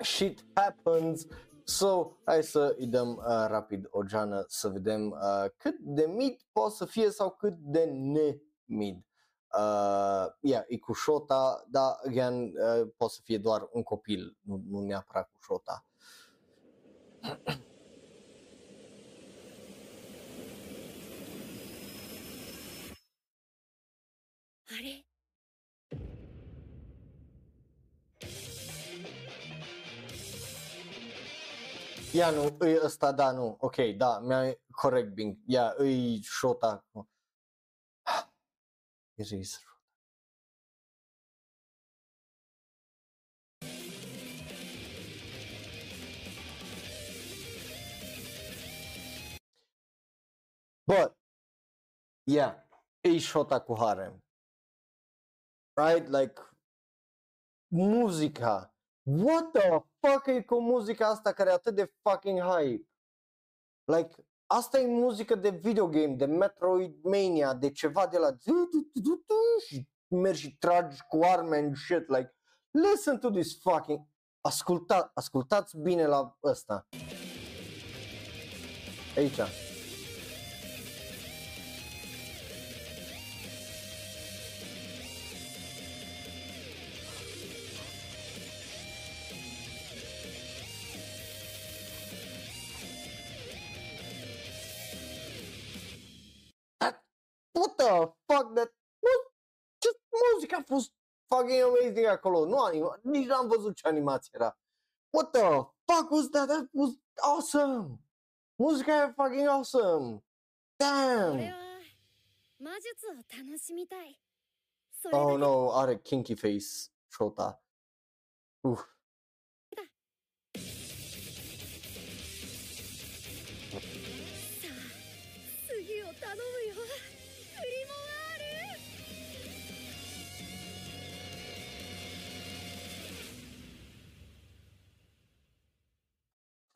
shit happens So, hai să îi dăm uh, rapid o geană să vedem uh, cât de mid poate să fie sau cât de ne-mid. Uh, yeah, e cu Shota, dar again, uh, poate să fie doar un copil, nu, nu neapărat cu Shota. *clears throat* Ia nu, îi ăsta, da, nu, ok, da, mi-a corect Bing, ia, îi Shota. Iris. But, yeah, e Shota cu harem. Right? Like, muzica. What the fuck e cu muzica asta care e atât de fucking hype? Like, asta e muzică de videogame, de Metroidvania, de ceva de la și mergi și tragi cu arme and shit, like, listen to this fucking, asculta, ascultați bine la ăsta. Aici. fucking amazing acolo. Nu, anima, nici n-am văzut ce animație era. What the fuck was that? That was awesome! Muzica e fucking awesome! Damn! Oh no, are kinky face, Shota. Uf.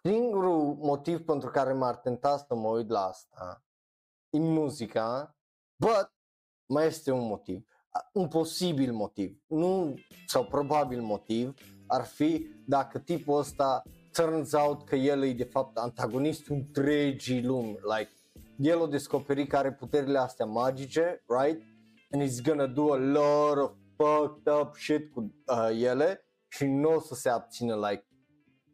Singurul motiv pentru care m-ar tenta să mă uit la asta e muzica, but mai este un motiv, A- un posibil motiv, nu sau probabil motiv ar fi dacă tipul ăsta turns out că el e de fapt antagonistul întregii lumi, like el o descoperi care are puterile astea magice, right? And he's gonna do a lot of fucked up shit cu uh, ele și nu o să se abțină like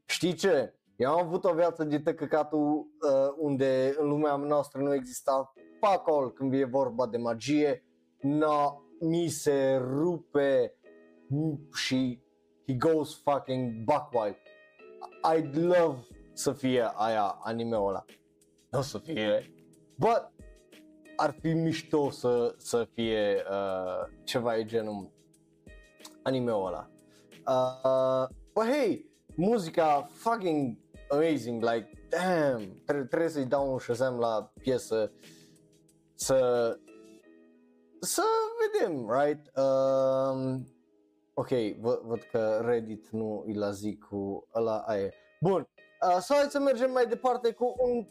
știi ce? Eu am avut o viață de tăcăcatul uh, unde în lumea noastră nu exista fuck all când e vorba de magie. No, mi se rupe și he goes fucking buck wild. I'd love să fie aia anime-ul ăla. Nu o să fie, but ar fi mișto să, să fie uh, ceva de genul anime-ul ăla. Uh, but hey, muzica fucking amazing, like damn, tre- trebuie să-i dau un Shazam la piesă să să vedem, right? Um, ok, văd, văd că Reddit nu îi la zi cu ăla aia. Bun, uh, să hai să mergem mai departe cu un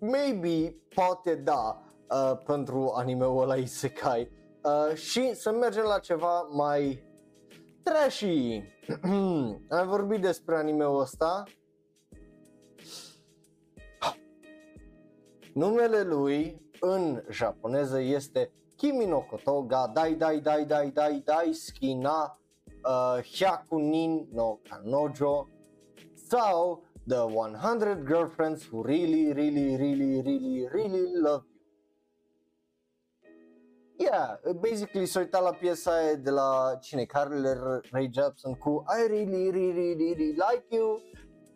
maybe, poate da, uh, pentru anime-ul ăla Isekai uh, și să mergem la ceva mai trashy. *clears throat* Am vorbit despre anime-ul ăsta. Numele lui în japoneză este Kimi no koto ga dai dai dai dai dai dai skina uh, hyaku nin no kanojo sau The 100 Girlfriends Who Really Really Really Really Really Love You. Yeah, basically s-a uitat la piesa aia de la cine, Carly Ray Jepsen cu I really, really, really like you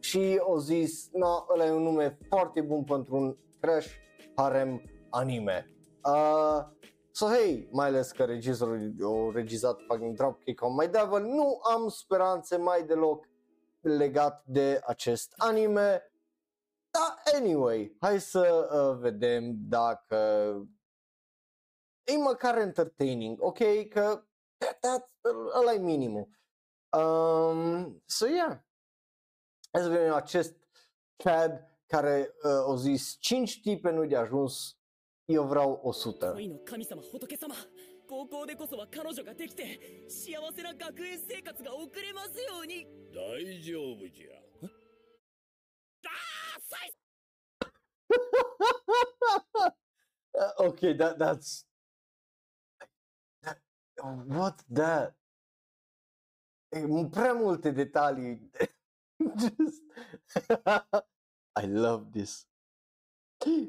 și o zis, no, ăla e un nume foarte bun pentru un trash harem anime. Uh, so hey, mai ales că regizorul a regizat fucking Dropkick on My Devil, nu am speranțe mai deloc legat de acest anime. Da, anyway, hai să uh, vedem dacă e măcar entertaining, ok? Că that, ăla e minimul. Um, so yeah, hai să vedem acest Chad care uh, o zis 5 tipe nu de ajuns, eu vreau 100. 恋の神様仏様高校でこそは彼女ができて幸せな学園生活が送れますように大丈夫じゃああサイ Uh, *laughs* okay, that that's that, what that E, m- prea multe detalii. *laughs* Just *laughs* I love this.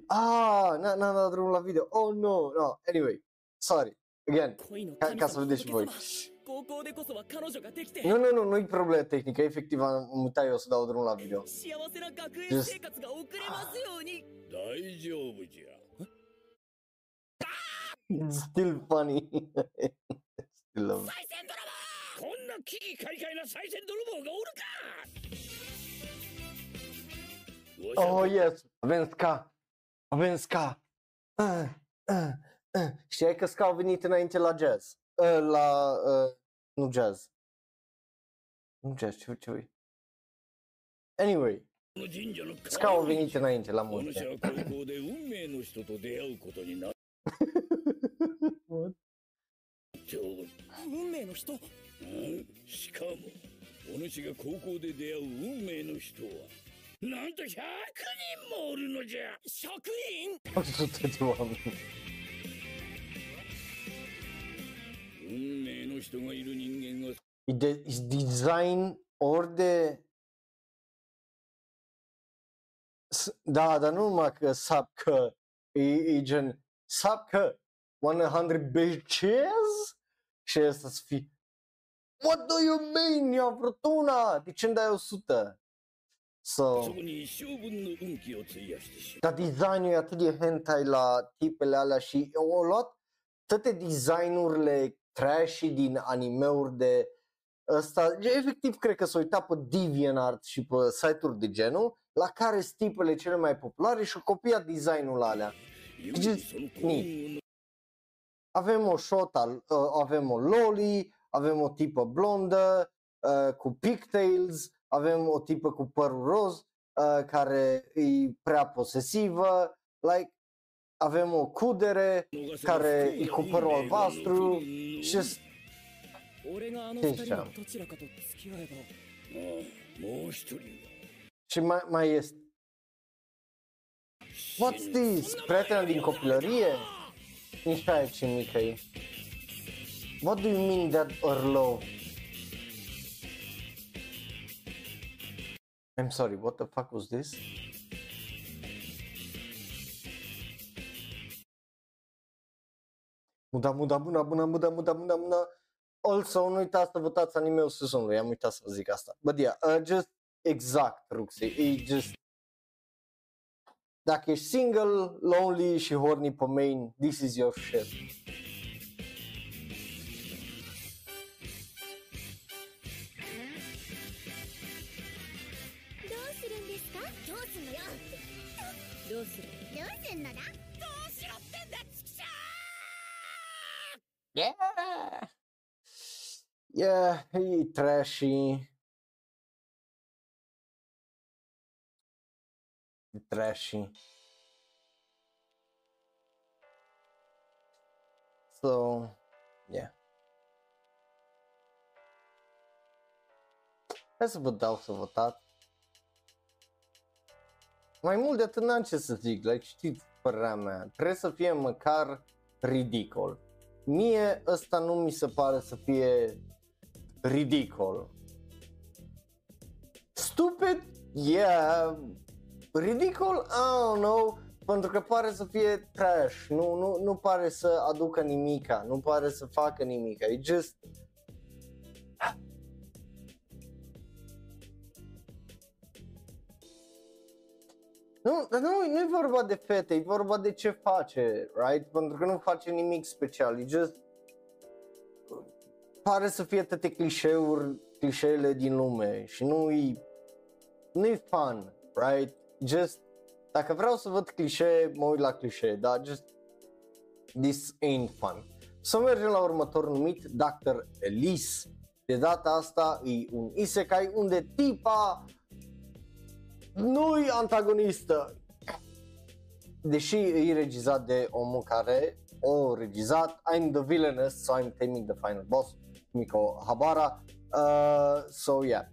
Ah, n-am n- dat drumul la video. Oh, no, no. Anyway, sorry. Again, ca, ca să vedeți și voi. Nu, nu, nu, nu e problemă tehnică, efectiv am mutat eu să dau drumul la video. Just... Ah. It's still funny. *laughs* still love it. Oh, yes, avem ska. Avem ska. Uh, uh, uh. Știai că ska au venit înainte la jazz? Uh, la, uh, nu jazz. Nu jazz, ce, ce Anyway, この神社の ska au venit înainte la お主 multe. は高校で運命の人と出会うことになっ *laughs* What? ておる運命の人うんしかもお主が高校で出会う運命の人は なんと100人もおるのじゃ職員 100 de oameni. 運命の人がいる人間は E, de, e design ori de... S- Da, dar nu numai că sapcă, e, e gen sapcă 100 bitches și ăsta să fie What do you mean? Eu vrut una! De ce îmi dai 100? So, dar designul e atât de hentai la tipele alea și au luat toate designurile trashy din animeuri de ăsta. Efectiv, cred că s-a uitat pe DeviantArt și pe site-uri de genul, la care sunt tipele cele mai populare și au copiat designul alea. Just. Avem o shota, uh, avem o loli, avem o tipă blondă, uh, cu pigtails, avem o tipă cu părul roz uh, care e prea posesivă, like, avem o cudere care e cu părul albastru și ce ziceam? Și mai, mai este What's this? Prietena din copilărie? Nici aia ce mică e What do you mean that or low? I'm sorry, what the fuck was this? Muda, muda, muda, muda, muda, muda, muda, muda. Also, nu uitați să votați anime-ul sezonului, am uitat să vă zic asta. But yeah, uh, just exact, Ruxi, e just... Dacă ești single, lonely și horny pe main, this is your shit. どうするどうすんのだ Yeah! Yeah, e trashy. E trashy. So, yeah. Hai să vă dau să votați. Mai mult de atât n-am ce să zic, like, știți părerea mea. Trebuie să fie măcar ridicol. Mie ăsta nu mi se pare să fie ridicol. Stupid? Yeah. Ridicol? I don't know. Pentru că pare să fie trash. Nu, nu, nu pare să aducă nimica. Nu pare să facă nimica. E just... Nu, dar nu, nu e vorba de fete, e vorba de ce face, right? Pentru că nu face nimic special, e just... Pare să fie toate clișeuri, clișeele din lume și nu e... Nu e fun, right? Just... Dacă vreau să văd clișee, mă uit la clișee, dar just... This ain't fun. Să mergem la următorul numit, Dr. Elise. De data asta e un isekai unde tipa nu-i antagonistă. Deși e regizat de omul care o regizat I'm the villainess, so I'm taming the final boss, Miko Habara. Uh, so yeah.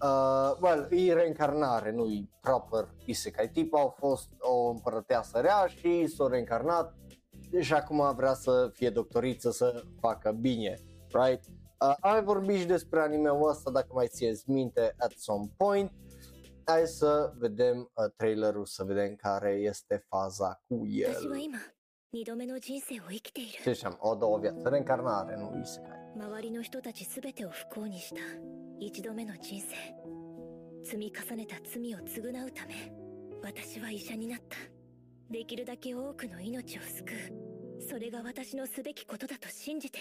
Uh, well, e reîncarnare, nu e proper isekai. Tipa a fost o împărăteasă rea și s-a reîncarnat și acum vrea să fie doctoriță să facă bine, right? Uh, am vorbit și despre anime-ul ăsta, dacă mai țineți minte, at some point hai să vedem uh, trailerul, să vedem care este faza cu el. 今二度目の人生を生きている Ce ziceam, o două viață, reîncarnare, nu isekai. 周りの人たち全てを不幸にした一度目の人生積み重ねた罪を償うため私は医者になったできるだけ多くの命を救うそれが私のすべきことだと信じて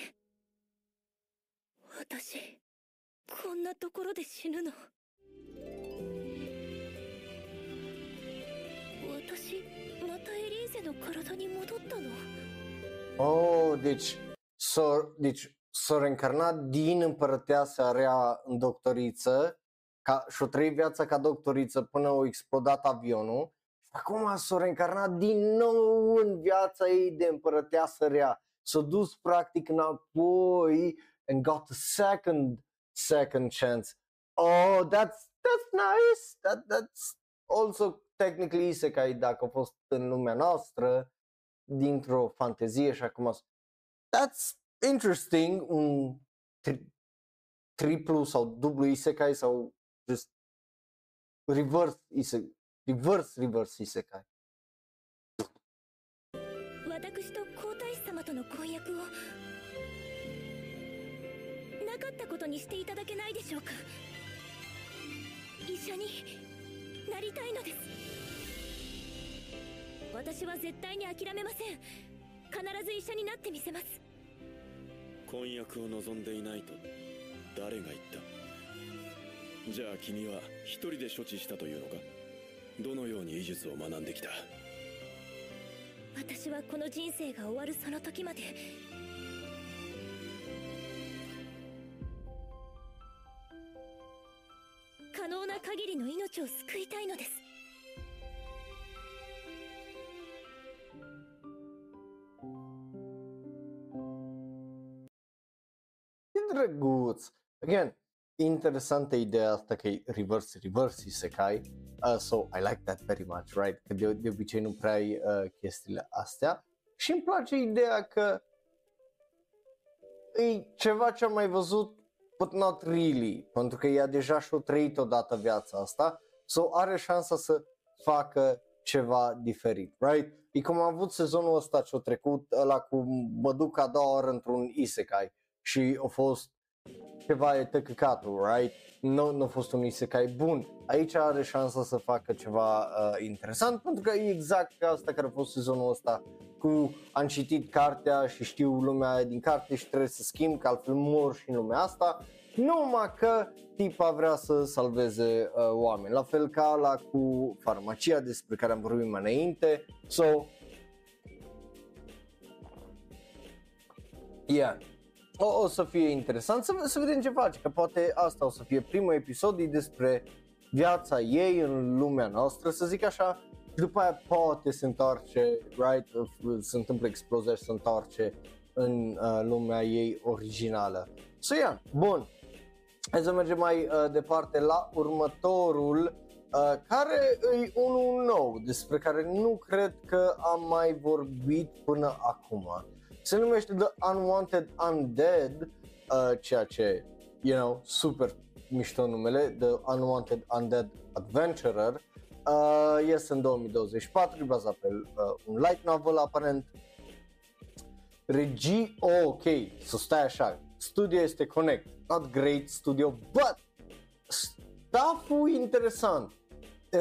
私こんなところで死ぬの私またエリーゼの体に戻ったの Oh, deci s-a, deci s-a reîncarnat din împărăteasa rea în doctoriță ca, și-o trăit viața ca doctoriță până a explodat avionul și acum s-a reîncarnat din nou în viața ei de împărăteasă rea. S-a dus practic înapoi and got a second second chance. Oh, that's that's nice. That that's also technically isekai dacă a fost în lumea noastră dintr-o fantezie și acum s- that's interesting un tri- triplu sau dublu isekai sau just reverse isekai reverse reverse isekai 私と皇太子様との婚約をなかったことにしていただけないでしょうか医者に なりたいのです。私は絶対に諦めません。必ず医者になってみせます。婚約を望んでいないと誰が言った？じゃあ君は一人で処置したというのか？どのように医術を学んできた？私はこの人生が終わるその時まで Again, interesantă ideea asta că e reverse, reverse isekai. Uh, so I like that very much, right? Că de, de obicei nu prea ai uh, chestiile astea. Și îmi place ideea că e ceva ce am mai văzut, but not really, pentru că ea deja și-a trăit odată viața asta So are șansa să facă ceva diferit, right? E cum am avut sezonul ăsta ce-a trecut, ăla cu mă duc a doua oră într-un isekai și a fost ceva e tăcăcatul, right? Nu, nu a fost un isekai bun. Aici are șansa să facă ceva uh, interesant pentru că e exact ca asta care a fost sezonul ăsta cu am citit cartea și știu lumea din carte și trebuie să schimb că altfel mor și în lumea asta numai că tipa vrea să salveze uh, oameni. La fel ca la cu farmacia despre care am vorbit mai înainte. So, yeah. O, o să fie interesant să, să vedem ce face, că poate asta o să fie primul episod e despre viața ei în lumea noastră, să zic așa, și după aia poate se întoarce, right, se întâmplă explozia și se întoarce în uh, lumea ei originală. So, yeah, bun, Hai să mergem mai uh, departe la următorul, uh, care e unul nou, despre care nu cred că am mai vorbit până acum. Se numește The Unwanted Undead, uh, ceea ce, you know, super mișto numele, The Unwanted Undead Adventurer. Uh, este în 2024, e bazat pe uh, un light novel aparent. Regii, oh, ok, să stai așa, studio este Connect, not great studio, but stuff interesant.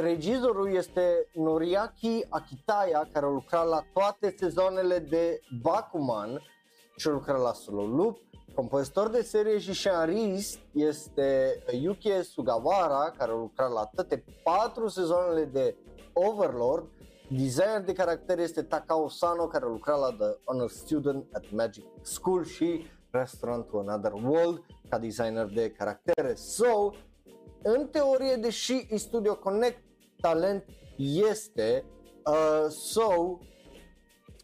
Regizorul este Noriaki Akitaya, care a lucrat la toate sezoanele de Bakuman și a lucrat la Solo Loop. Compozitor de serie și scenarist este Yuki Sugawara, care a lucrat la toate patru sezoanele de Overlord. Designer de caracter este Takao Sano, care a lucrat la The Honor Student at Magic School și Restaurant to Another World ca designer de caractere. So, în teorie, deși e Studio Connect, talent este, uh, so,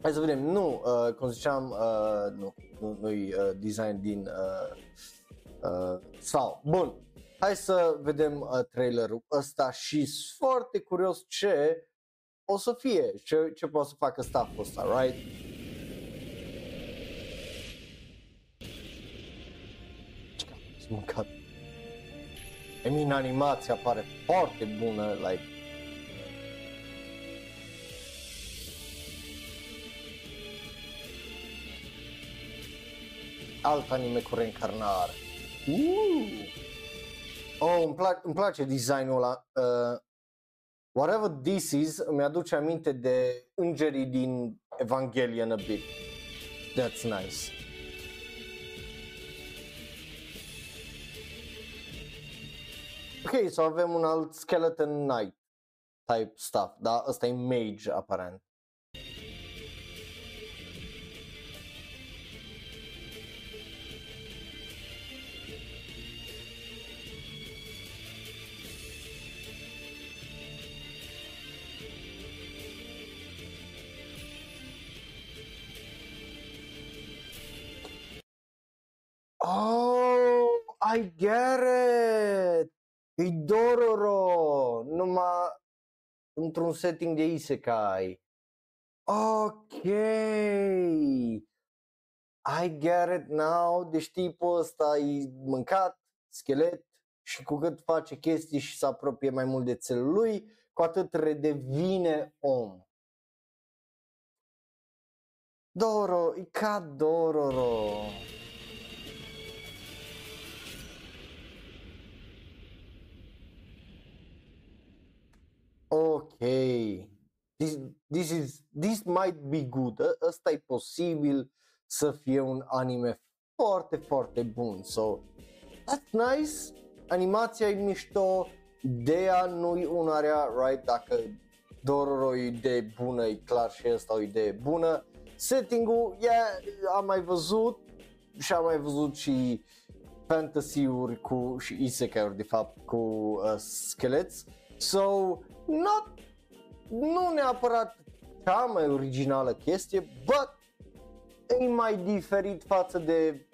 hai să vedem, nu, uh, cum ziceam, uh, nu, nu, nu-i uh, design din uh, uh, sau, bun, hai să vedem uh, trailerul ăsta și sunt foarte curios ce o să fie, ce, ce poate să facă stafful ăsta, right? mâncat. I mean, animația pare foarte bună, like, alt anime cu reîncarnare. Uh! Oh, îmi, plac, îmi place designul ăla. Uh, whatever this is, îmi aduce aminte de îngerii din Evangelion a bit. That's nice. Ok, so avem un alt Skeleton Knight type stuff, da? Ăsta e mage aparent. Oh, I get it! E Dororo, numai într-un setting de isekai. Ok. I get it now. Deci tipul ăsta e mâncat, schelet și cu cât face chestii și se apropie mai mult de țelul lui, cu atât redevine om. Doro, e ca Dororo. Ok. This, this, is, this might be good. Ă- Ăsta e posibil să fie un anime foarte, foarte bun. So, that's nice. Animația e mișto. Ideea nu e una rea, right? Dacă Dororo e o idee bună, e clar și ăsta o idee bună. Setting-ul, yeah, am mai văzut și am mai văzut și fantasy-uri cu, și isekai-uri de fapt cu uh, scheleți. So, not, nu neapărat cea mai originală chestie, but e mai diferit față de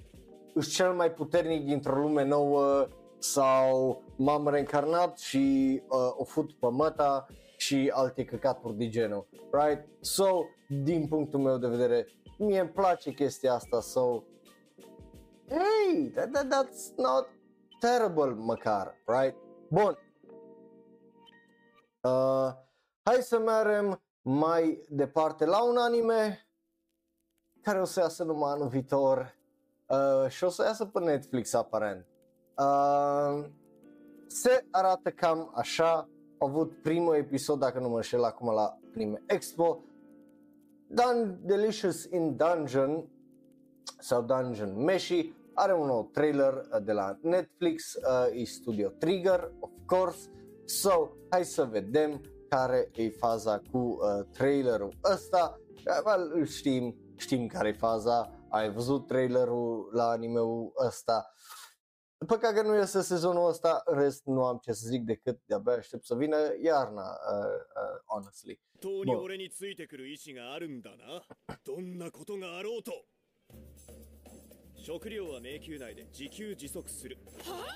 cel mai puternic dintr-o lume nouă sau m-am reîncarnat și uh, o fut pe măta și alte căcaturi de genul, right? So, din punctul meu de vedere, mie îmi place chestia asta, so, hey, that, that, that's not terrible măcar, right? Bun, Uh, hai să mergem mai departe la un anime care o să iasă numai anul viitor uh, și o să iasă pe Netflix aparent. Uh, se arată cam așa, au avut primul episod, dacă nu mă înșel acum la Prime Expo, Dan Delicious in Dungeon sau Dungeon Meshi are un nou trailer uh, de la Netflix, uh, e Studio Trigger, of course, so hai să vedem care e faza cu uh, trailerul ăsta, uh, well, știm, știm care e faza, ai văzut trailerul la animeul ăsta, Păcat că nu este sezonul ăsta, în rest nu am ce să zic decât de-abia aștept să vină iarna, uh, uh, honestly. 本当に俺についてくる意志があるんだなどんなことがあろうと食料は迷宮内で自給自足するは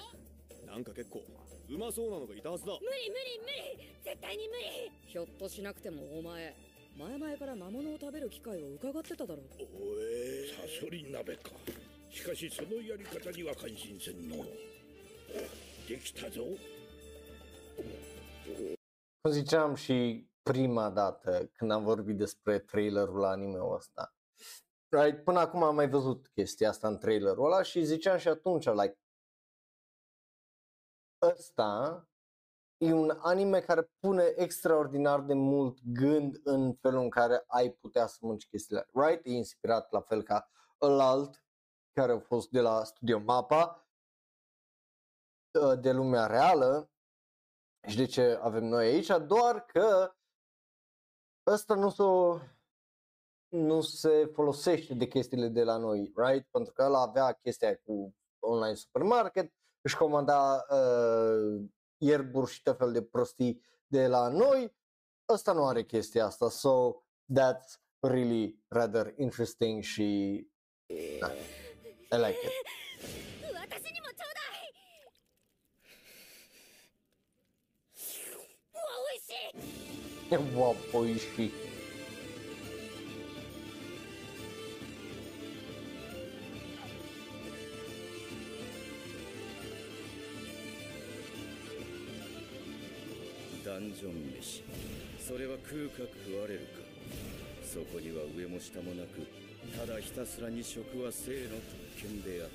なんか結構 うまそうなのがいたはずだ無理無理無理絶対に無理ひょっとしなくてもお前前々から魔物を食べる機会を伺ってただろおえサソリ鍋かしかしそのやり方には感心せんのできたぞ Cum ziceam și prima dată când am vorbit despre trailerul anime-ul ăsta. Right? Până acum am mai văzut chestia asta în trailerul ăla și ziceam și atunci, like, ăsta e un anime care pune extraordinar de mult gând în felul în care ai putea să munci chestiile. Right? E inspirat la fel ca ălalt care a fost de la Studio Mapa uh, de lumea reală și de ce avem noi aici, doar că ăsta nu s-o, nu se folosește de chestiile de la noi, right? Pentru că ăla avea chestia aia cu online supermarket, își comanda uh, ierburi și tot fel de prostii de la noi, ăsta nu are chestia asta, so that's really rather interesting și da, I like it. 私にもちょうだいうわ美味しい ダンジョン飯。それは食うか食われるか。そこには上も下もなくただひたすらに食は生の特権であっ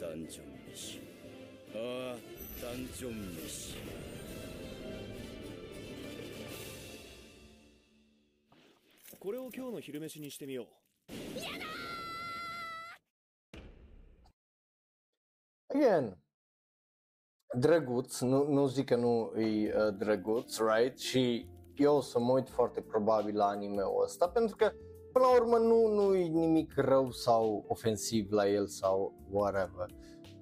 た。ダンジョン飯。ああダンジョン飯。これを今日の昼飯にしてみよう。Again, drăguț, nu, nu zic că nu e uh, drăguț, right? Și eu o să mă uit foarte probabil la anime-ul ăsta, pentru că până la urmă nu, nu e nimic rău sau ofensiv la el sau whatever.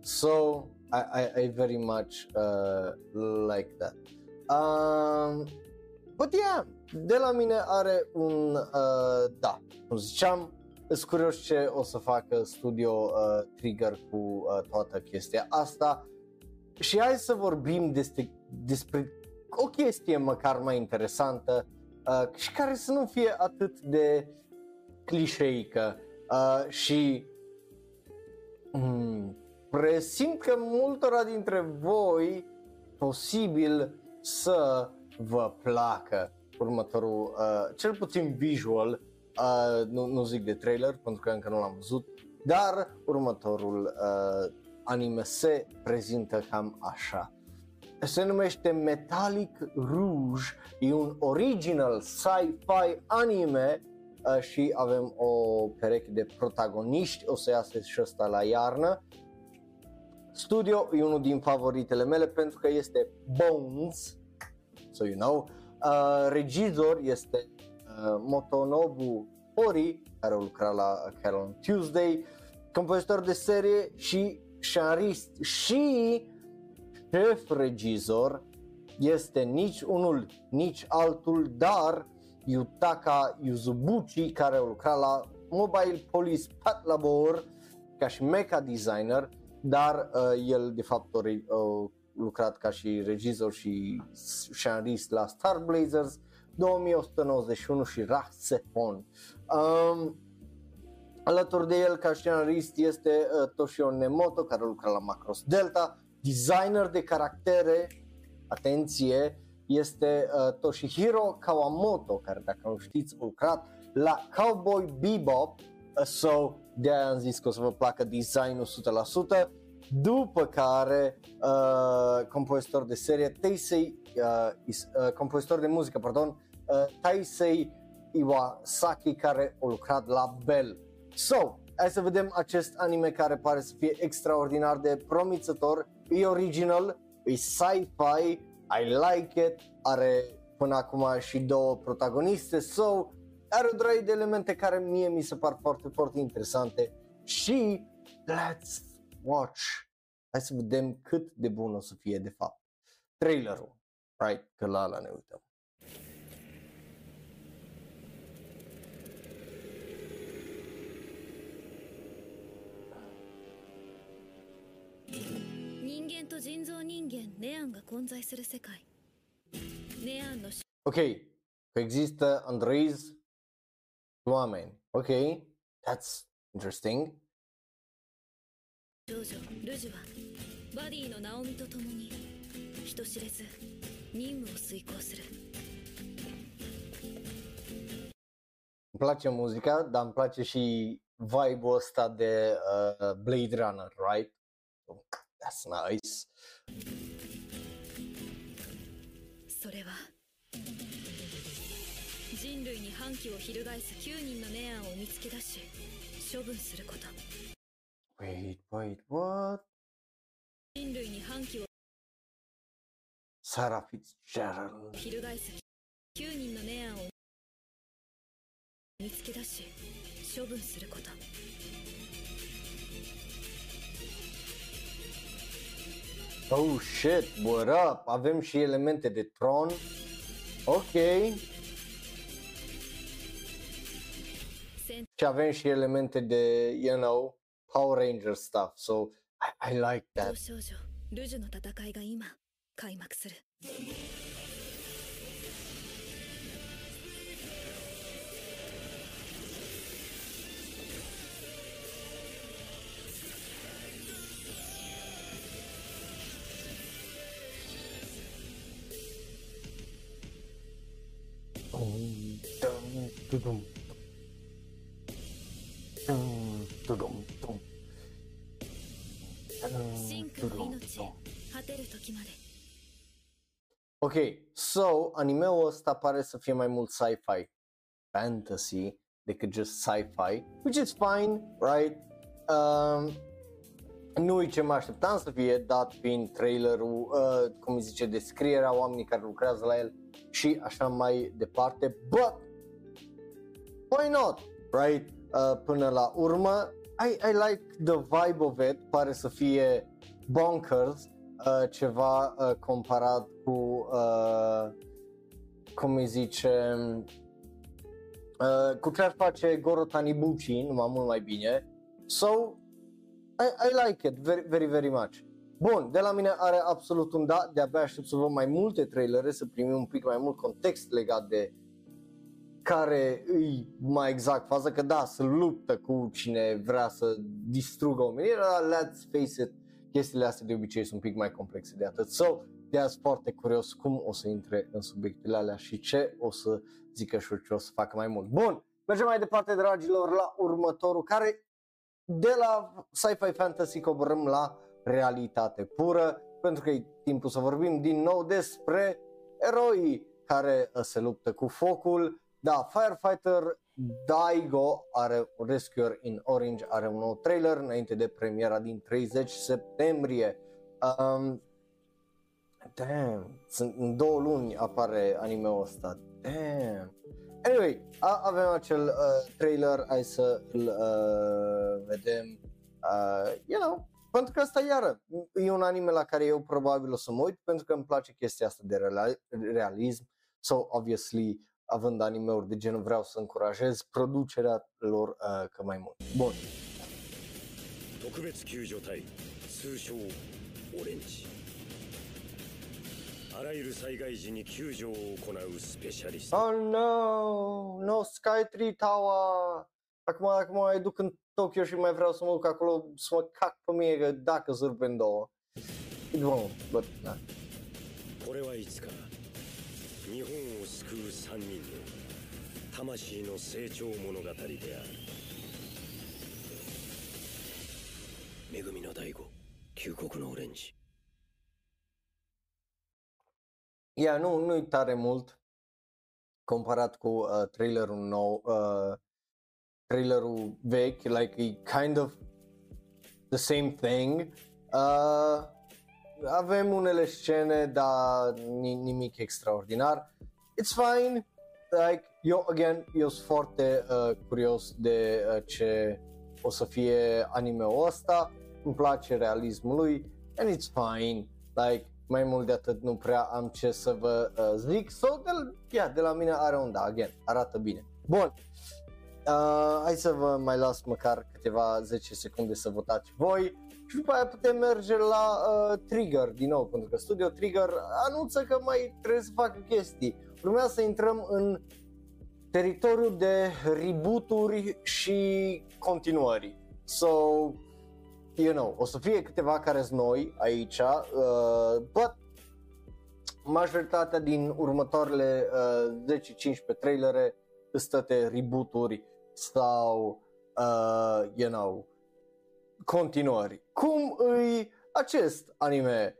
So, I, I, I very much uh, like that. Um, but yeah, de la mine are un uh, da, cum ziceam, sunt curios ce o să facă studio uh, Trigger cu uh, toată chestia asta și hai să vorbim despre, despre o chestie măcar mai interesantă uh, și care să nu fie atât de clișeică. Uh, și mm, presimt că multora dintre voi posibil să vă placă următorul, uh, cel puțin visual, uh, nu, nu zic de trailer pentru că încă nu l-am văzut, dar următorul uh, anime se prezintă cam așa. Se numește Metallic Rouge, e un original sci-fi anime uh, și avem o pereche de protagoniști, o să iasă și ăsta la iarnă. Studio e unul din favoritele mele pentru că este Bones, so you know. Uh, regizor este uh, Motonobu Hori, care a lucrat la Carol on Tuesday, compozitor de serie și scenarist și șef regizor este nici unul, nici altul, dar Yutaka Yuzubuchi, care a lucrat la Mobile Police Pat Labor ca și mecha designer, dar uh, el de fapt a re- a lucrat ca și regizor și scenarist la Star Blazers 2191 și Rasehon. Um, alături de el ca scenarist este uh, Toshio Nemoto care lucra la Macross Delta, designer de caractere, atenție, este uh, Toshihiro Kawamoto, care dacă nu știți a lucrat la Cowboy Bebop, uh, so de aia am zis că o să vă placă designul 100%, după care uh, compozitor de serie Teisei, uh, is, uh, compozitor de muzică, pardon, uh, Taisei Iwasaki care a lucrat la Bell. So, hai să vedem acest anime care pare să fie extraordinar de promițător, e original, e sci-fi, I like it, are până acum și două protagoniste, so are o droaie de elemente care mie mi se par foarte, foarte interesante și let's watch. Hai să vedem cât de bun o să fie de fapt. Trailerul, right? Că la ala ne uităm. 人間と人造人間ネアンが混在する世界ネアンの Ok, există androizi și oameni. Ok, that's interesting. 少女ルジュはバディのナオミと共に人知れず任務を遂行する Îmi place muzica, dar îmi place și vibe-ul ăsta de uh, Blade Runner, right? That's nice. それは人類に反旗を翻す9人のネアンを見つけ出し処分すること Wait, wait, what? 人類に反旗を Sarah Fitzgerald. 翻す9人のネアンを見つけ出し処分すること Oh shit, what up? Avem și elemente de tron. Ok. Și avem și elemente de, you know, Power Ranger stuff. So I, I like 戦 that. tudum, tudum, tudum, Ok, so, animeul ăsta pare să fie mai mult sci-fi fantasy decât just sci-fi, which is fine, right? Um, nu e ce mă așteptam să fie, dat fiind trailerul, uh, cum zice, descrierea oamenii care lucrează la el și așa mai departe, but why not, right? Uh, până la urmă, I, I like the vibe of it, pare să fie bonkers, uh, ceva uh, comparat cu, uh, cum îi zice, uh, cu ce ar face Goro Tanibuchi, numai mult mai bine. So, I, I like it very, very, very much. Bun, de la mine are absolut un da, de-abia aștept să văd mai multe trailere, să primim un pic mai mult context legat de care îi mai exact faza, că da, se luptă cu cine vrea să distrugă omenirea, dar let's face it, chestiile astea de obicei sunt un pic mai complexe de atât. So, de azi foarte curios cum o să intre în subiectele alea și ce o să zică și ce o să facă mai mult. Bun, mergem mai departe, dragilor, la următorul, care de la sci-fi fantasy coborâm la realitate pură, pentru că e timpul să vorbim din nou despre eroii care uh, se luptă cu focul. Da, Firefighter Daigo are Rescuer in Orange, are un nou trailer înainte de premiera din 30 septembrie. Um, damn, sunt în două luni apare anime-ul ăsta. Damn. Anyway, a, avem acel uh, trailer, hai să îl uh, vedem. Uh, you know, pentru că asta iară e un anime la care eu probabil o să mă uit pentru că îmi place chestia asta de real- realism. So, obviously, având anime-uri de genul vreau să încurajez producerea lor uh, cât mai mult. Bun. 特別救助隊通称オレンジあらゆる災害時に救助を行うスペシャリスト Oh no, no Sky Tree Tower. Acum, dacă mă mai duc în Tokyo și mai vreau să mă duc acolo să mă cac pe mine că dacă zârb în două. E bun, but, da. これはいつか 日本を救う 3人の魂の成長物語である恵みの大悟旧国のオレンジ Ia, nu, nu-i tare mult comparat cu uh, trailerul nou, uh, trailerul vechi, like e kind of the same thing. Uh, avem unele scene, dar ni- nimic extraordinar. It's fine. Like, eu, again, eu sunt foarte uh, curios de uh, ce o să fie anime-ul ăsta. Îmi place realismul lui and it's fine. Like, mai mult de atât nu prea am ce să vă uh, zic. So, de, yeah, de la mine are un da, again, arată bine. Bun. Uh, hai să vă mai las măcar câteva 10 secunde să votați voi și după aia putem merge la uh, Trigger din nou, pentru că Studio Trigger anunță că mai trebuie să facă chestii. Urmează să intrăm în teritoriul de rebooturi și continuări. So, you know, o să fie câteva care sunt noi aici, uh, but majoritatea din următoarele uh, 10-15 trailere sunt toate rebooturi sau, uh, you know, continuări. Cum îi acest anime?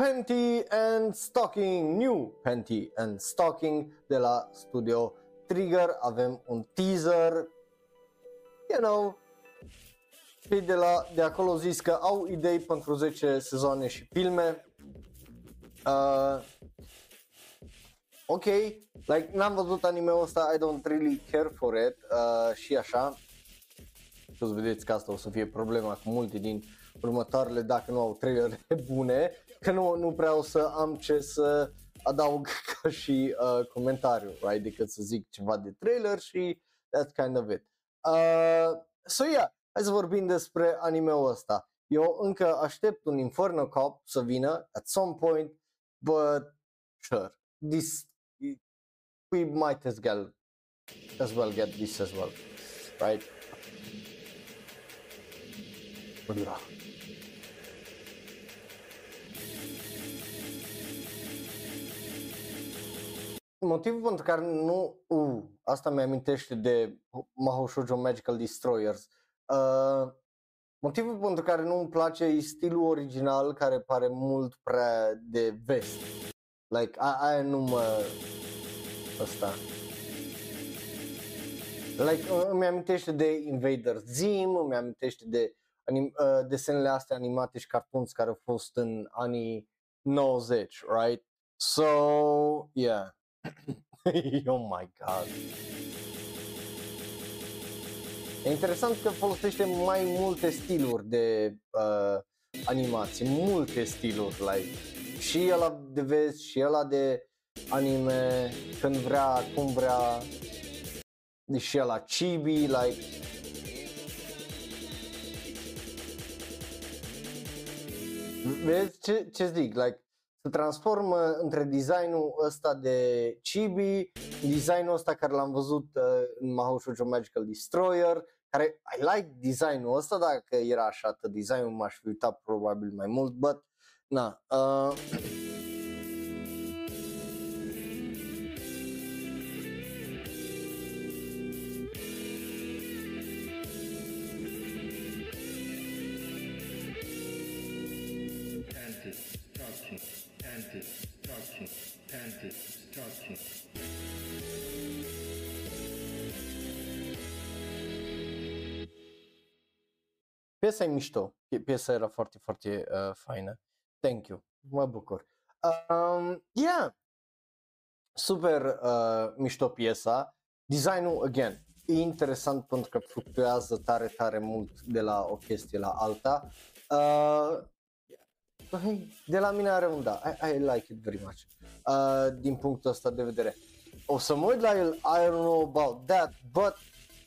Panty and Stalking, New Panty and Stalking de la Studio Trigger. Avem un teaser, you know, cei de, la, de acolo zis că au idei pentru 10 sezoane și filme. Uh, ok, like n-am văzut anime-ul ăsta, I don't really care for it uh, și așa. Și o să vedeți că asta o să fie problema cu multe din următoarele dacă nu au trailere bune, că nu, nu prea o să am ce să adaug *laughs* ca și uh, comentariu, right? decât să zic ceva de trailer și that's kind of it. Uh, so yeah, hai să vorbim despre anime-ul ăsta. Eu încă aștept un Inferno Cop să vină at some point, but sure, this we might as well as well get this as well, right? Da. Motivul pentru care nu, uh, asta mi amintește de Mahou Shoujo Magical Destroyers. Uh, motivul pentru care nu îmi place e stilul original care pare mult prea de vest. Like, a- aia nu mă... Ăsta. Like, uh, îmi amintește de Invader Zim, îmi amintește de anim- uh, desenele astea animate și cartoons care au fost în anii 90, right? So, yeah. *laughs* oh my god. E interesant că folosește mai multe stiluri de uh, animație, multe stiluri, like și ăla de vezi și ăla de anime, când vrea, cum vrea, și ăla chibi, like. Vezi ce, ce zic, like, se transformă între designul ăsta de chibi, designul ăsta care l-am văzut uh, în Mahou Shoujo Magical Destroyer, care I like designul ăsta, dacă era așa atât designul m-aș fi uitat probabil mai mult, but na. Uh, piesa e mișto, Pie- piesa era foarte, foarte uh, faină. Thank you, mă bucur. Um, yeah, super uh, mișto piesa. Designul, again, e interesant pentru că fluctuează tare, tare mult de la o chestie la alta. Uh, Hai, de la mine are un da, I, I like it very much, uh, din punctul ăsta de vedere. O să mă uit la el, I don't know about that, but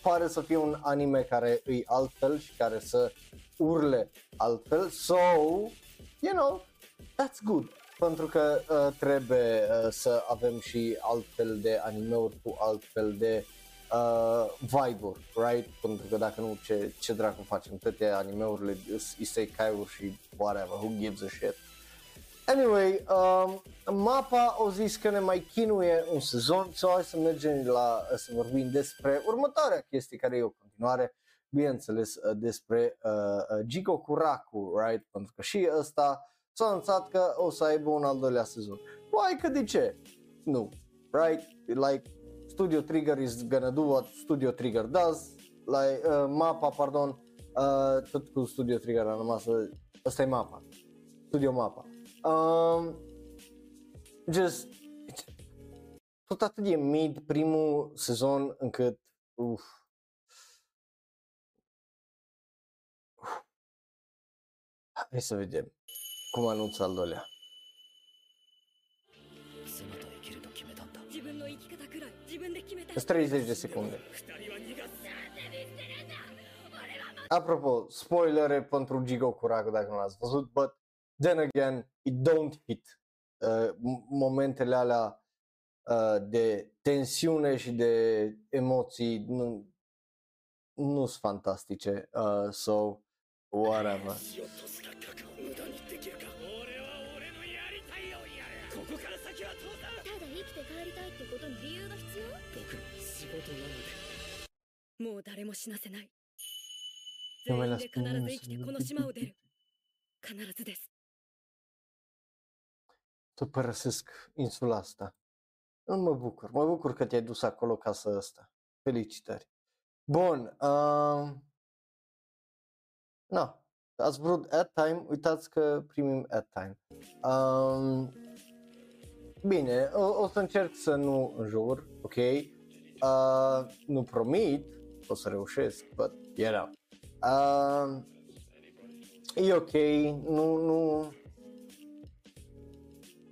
pare să fie un anime care îi altfel și care să urle altfel, so, you know, that's good. Pentru că uh, trebuie uh, să avem și altfel de animeuri cu altfel de uh, vibe-uri, right? Pentru că dacă nu, ce, ce dracu facem? Toate animeurile, isekai-uri și whatever, who gives a shit? Anyway, um, mapa o zis că ne mai chinuie un sezon, so hai să mergem la, să vorbim despre următoarea chestie care e o continuare, bineînțeles uh, despre uh, uh, Jigo Kuraku, right? Pentru că și ăsta s-a anunțat că o să aibă un al doilea sezon. Why că de ce? Nu, right? Like, Studio Trigger is gonna do what Studio Trigger does, like, uh, mapa, pardon, uh, tot cu Studio Trigger a rămas, uh, ăsta e mapa, Studio Mapa. Um, just, tot atât de mid primul sezon încât, uf. Hai să vedem cum anunță al doilea. 30 de secunde. Apropo, spoilere pentru Jigo Kuraku dacă nu l-ați văzut, but then again, it don't hit uh, m- momentele alea uh, de tensiune și de emoții nu nu sunt fantastice, uh, so whatever. 死をとすら覚悟無駄にできるか俺は俺のやりたいようにやるここから先は父さんただ生きて帰りたいってことに理由が必要僕の仕事なのでもう誰も死なせないごめんな全員でさい必ず生きてこの島を出る必ずです Să părăsesc insula asta. Nu mă bucur, mă bucur că te-ai dus acolo ca să ăsta. Felicitări. Bun, uh, na, ați vrut ad time, uitați că primim ad time. Um, bine, o, o să încerc să nu înjur, ok? Uh, nu promit, o să reușesc, but, you know. Uh, e ok, nu, nu,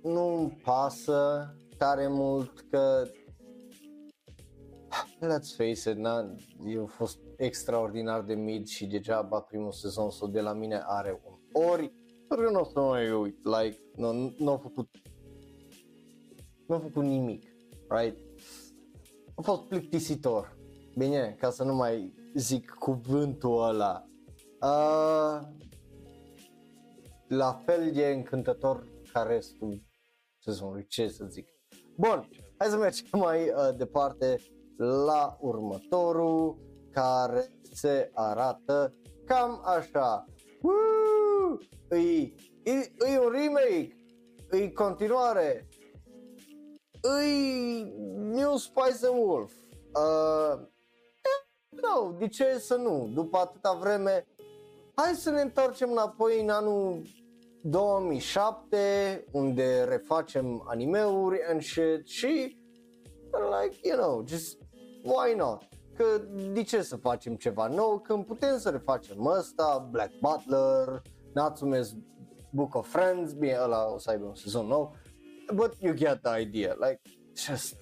nu-mi pasă tare mult că let's face it, na, eu fost extraordinar de mid și degeaba primul sezon sau de la mine are un ori, pentru că nu o să mai uit, like, nu, nu a făcut nu a făcut nimic, right? A fost plictisitor, bine, ca să nu mai zic cuvântul ăla. Uh, la fel de încântător ca restul sezonului, ce să zic. Bun, hai să mergem *laughs* mai uh, departe la următorul care se arată cam așa. Woo! E, e, e un remake, e continuare, e New Spice and Wolf. Uh, nu, de ce să nu? După atâta vreme, hai să ne întoarcem înapoi în anul 2007, unde refacem animeuri and shit și like, you know, just why not? Că de ce să facem ceva nou când putem să refacem ăsta, Black Butler, Natsume's Book of Friends, bine, ăla o să aibă un sezon nou, but you get the idea, like, just,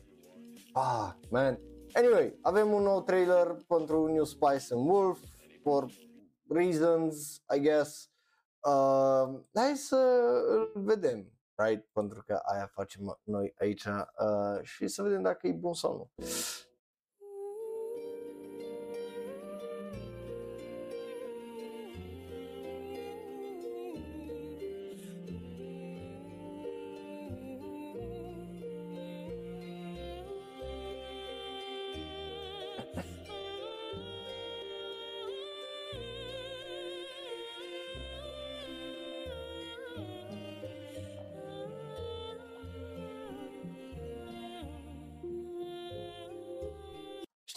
ah, man. Anyway, avem un nou trailer pentru New Spice and Wolf, for reasons, I guess. Uh, hai să îl vedem, right? Pentru că aia facem noi aici uh, și să vedem dacă e bun sau nu.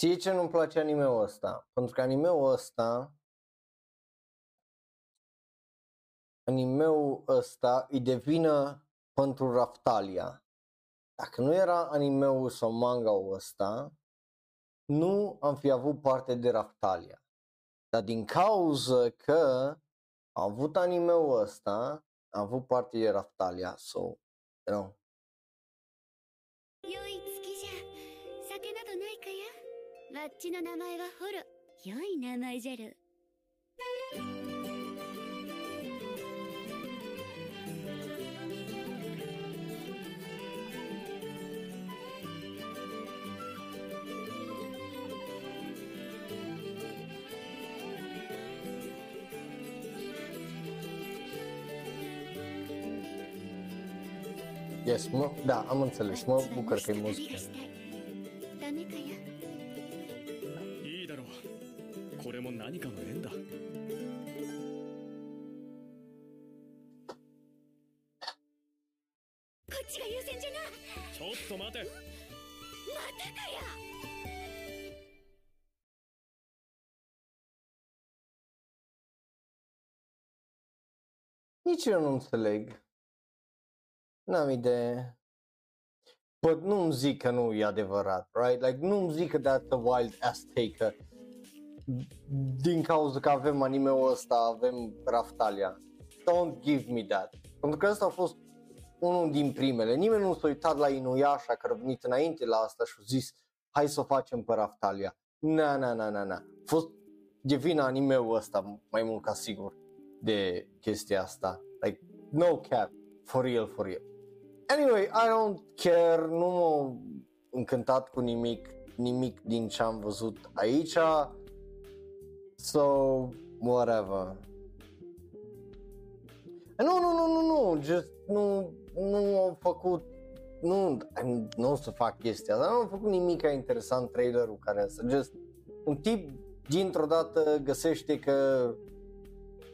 Știi ce nu-mi place animeul ăsta? Pentru că animeul ăsta animeul ăsta îi devină pentru Raftalia. Dacă nu era animeul sau manga-ul ăsta, nu am fi avut parte de Raftalia. Dar din cauza că am avut animeul ăsta, am avut parte de Raftalia, so, you know, わっちの名前はホル良い名前じゃる Yes, mă, da, am înțeles, mă bucur că e 旅 muzică. Nici eu nu înțeleg. N-am idee. But nu-mi zic că nu e adevărat, right? Like, nu-mi zic că that's a wild ass take că din cauza că avem anime-ul ăsta, avem Raftalia. Don't give me that. Pentru că ăsta a fost unul din primele. Nimeni nu s-a uitat la Inuyasha care a venit înainte la asta și a zis hai să o facem pe Raftalia. Na, na, na, na, na. A fost de vina anime-ul ăsta mai mult ca sigur de chestia asta. Like, no cap. For real, for real. Anyway, I don't care, nu m-a încântat cu nimic, nimic din ce am văzut aici. So, whatever. Nu, nu, nu, nu, nu, just nu, nu au făcut, nu, nu o să fac chestia asta, nu au făcut nimic interesant trailerul care să just, un tip dintr-o dată găsește că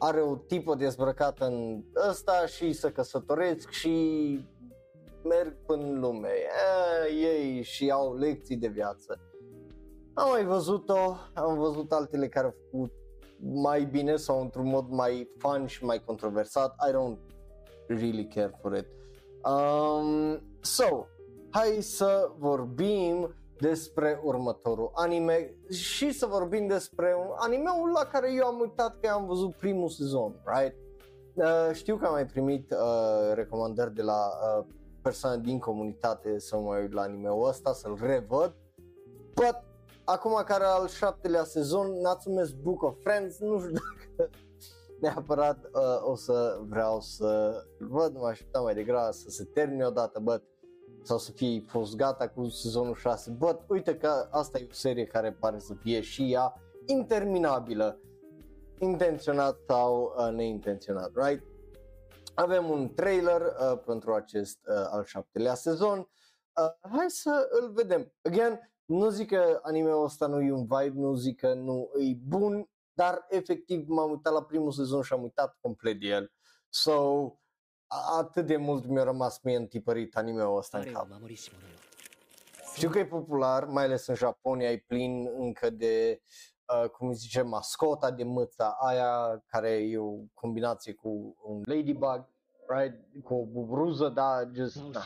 are o tipă dezbrăcată în ăsta și să căsătoresc și merg până în lume. E, ei și au lecții de viață. Am mai văzut-o, am văzut altele care au făcut mai bine sau într-un mod mai fun și mai controversat. I don't really care for it. Um, so, hai să vorbim despre următorul anime și să vorbim despre un animeul la care eu am uitat că am văzut primul sezon, right? Uh, știu că am mai primit uh, recomandări de la uh, persoane din comunitate să mă uit la anime-ul ăsta, să-l revăd, but acum care al șaptelea sezon, Natsume's Book of Friends, nu știu dacă *laughs* neapărat uh, o să vreau să văd, mă așteptam mai degrabă să se termine odată, but sau să fie fost gata cu sezonul 6, but uite că asta e o serie care pare să fie și ea interminabilă, intenționat sau uh, neintenționat, right? Avem un trailer uh, pentru acest uh, al șaptelea sezon, uh, hai să îl vedem. Again, nu zic că anime-ul ăsta nu e un vibe, nu zic că nu e bun, dar efectiv m-am uitat la primul sezon și am uitat complet de el. So, a- atât de mult mi-a rămas mie întipărit anime-ul ăsta în cap. Știu că e popular, mai ales în Japonia, e plin încă de, uh, cum zice, mascota de mâța aia, care e o combinație cu un ladybug, right? cu o bubruză, da, just, da.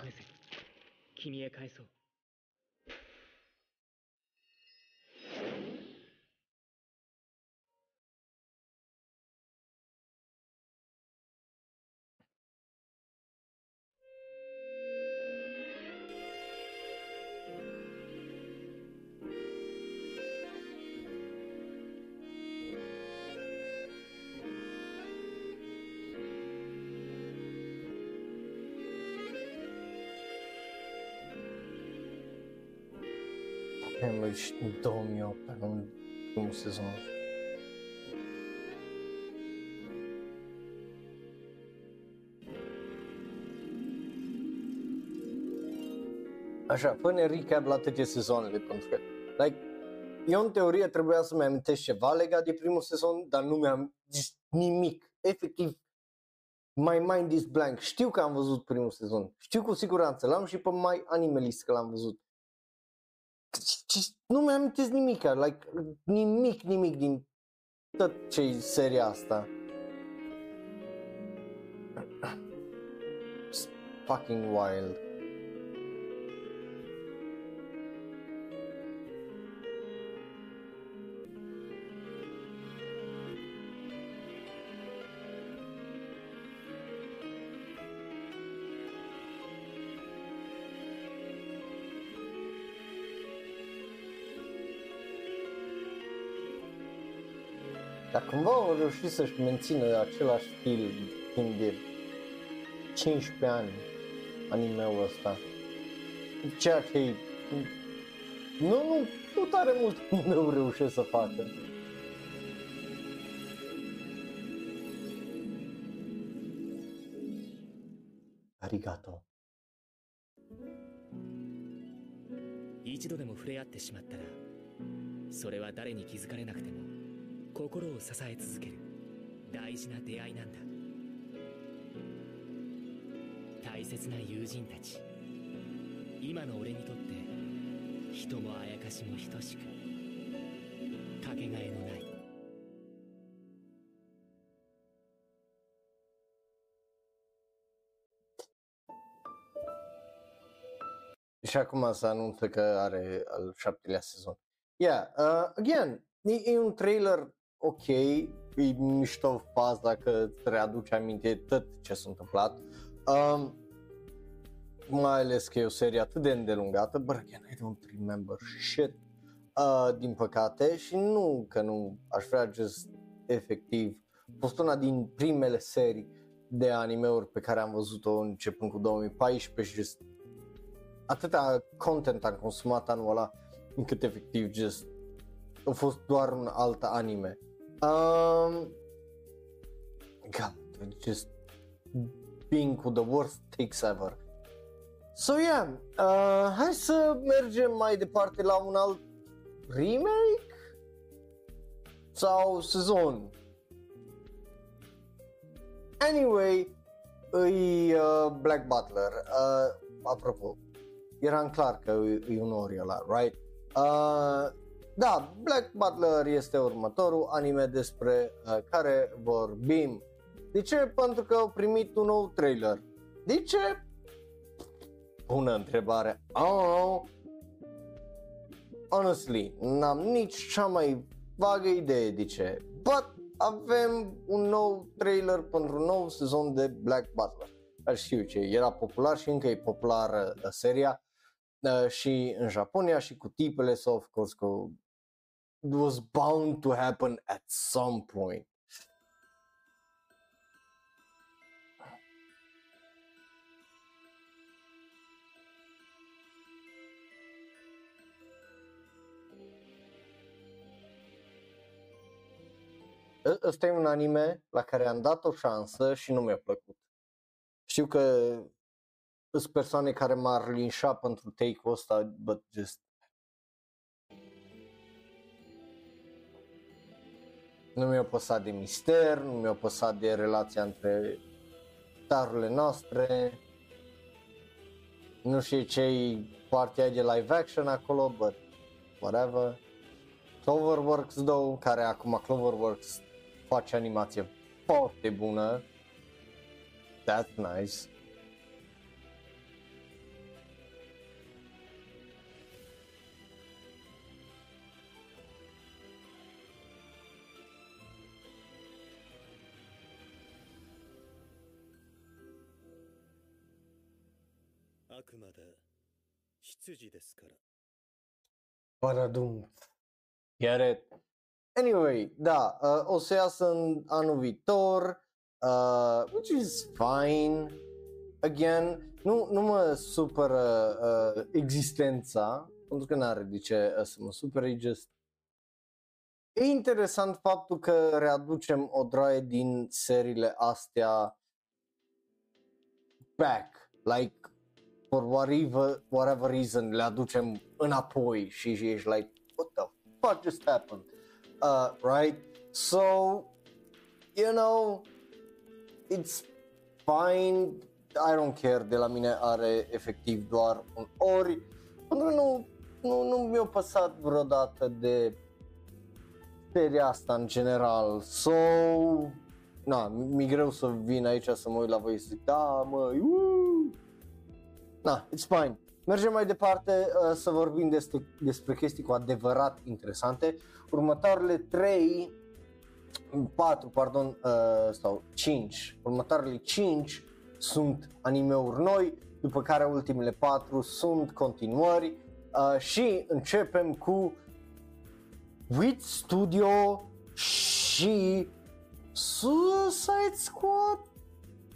deci în 2008, în primul sezon. Așa, până recap la toate sezoanele, pentru că, like, eu în teorie trebuia să-mi amintesc ceva legat de primul sezon, dar nu mi-am zis nimic. Efectiv, my mind is blank. Știu că am văzut primul sezon. Știu cu siguranță. L-am și pe mai animalist că l-am văzut. Nu mi-am amintesc nimic, like, nimic, nimic din tot ce e seria asta. It's fucking wild. cumva au reușit să-și mențină același stil timp de 15 ani animeul ăsta. Ceea ce e... Nu, nu, nu tare mult nu *laughs* reușesc să facă. Arigato. 一度でも触れ合ってしまったらそれは誰に気づかれなくても心を支え続ける大事な出会いなんだ大切な友人たち今の俺にとって人もあやかしも等しくかけがえのない「Și acum se anunță că are al șaptelea sezon. Yeah, uh, again, e, e un trailer ok, e mișto faza că îți readuce aminte tot ce s-a întâmplat. Um, mai ales că e o serie atât de îndelungată, but again, I don't remember shit, uh, din păcate, și nu că nu aș vrea just efectiv, a fost una din primele serii de animeuri pe care am văzut-o începând cu 2014 și just atâta content am consumat anul ăla încât efectiv just a fost doar un alt anime. Um, God, just being cu the worst takes ever. So yeah, uh, hai să mergem mai departe la un alt remake sau sezon. Anyway, îi uh, Black Butler. Uh, apropo, era clar că e, e un ori ăla, right? Uh, da, Black Butler este următorul anime despre uh, care vorbim. De ce? Pentru că au primit un nou trailer. De ce? Bună întrebare. Oh, honestly, n-am nici cea mai vagă idee de ce. But avem un nou trailer pentru un nou sezon de Black Butler. Dar știu ce, era popular și încă e populară uh, seria uh, și în Japonia și cu tipele, so of course că it was bound to happen at some point. Ă- Ăsta e un anime la care am dat o șansă și nu mi-a plăcut. Știu că sunt persoane care m-ar linșa pentru take-ul ăsta, but just Nu mi-a păsat de mister, nu mi-a păsat de relația între starurile noastre. Nu știu ce-i partea de live action acolo, but whatever. Cloverworks 2, care acum Cloverworks face animație foarte bună. That's nice. Paradum. Get it? Anyway, da, uh, o să iasă în anul viitor, uh, which is fine. Again, nu, nu mă supără uh, existența, pentru că n-are de ce uh, să mă supere, e just E interesant faptul că readucem o droaie din seriile astea back, like for whatever, whatever reason le aducem înapoi și, și ești like, what the fuck just happened? Uh, right? So, you know, it's fine, I don't care, de la mine are efectiv doar un ori, pentru că nu, nu, nu mi-a păsat vreodată de seria asta în general, so, na, mi-e greu să vin aici să mă uit la voi și zic, da, mă, uh! Na, it's fine. Mergem mai departe uh, să vorbim despre, despre chestii cu adevărat interesante. Următoarele 3, 4, pardon, uh, sau 5, următoarele 5 sunt animeuri noi, după care ultimele 4 sunt continuări uh, și începem cu Wit Studio și Suicide Squad?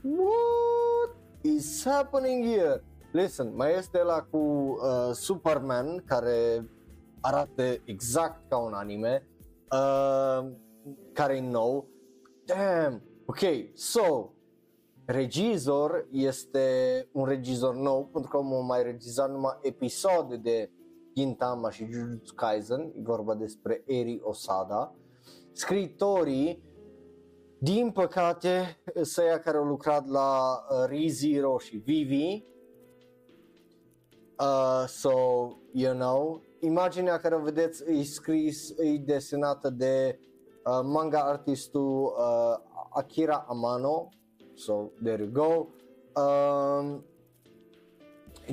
What is happening here? Listen, mai este la cu uh, Superman care arată exact ca un anime, uh, care e nou. Damn! Ok, so, regizor este un regizor nou pentru că omul a mai regizat numai episoade de Gintama și Jujutsu Kaisen, e vorba despre Eri Osada. Scriitorii, din păcate, sunt ăia care au lucrat la uh, ReZero și Vivi. Uh, so, you know, imaginea care o vedeți e scris, e desenată de uh, manga artistul uh, Akira Amano. So, there you go. Um,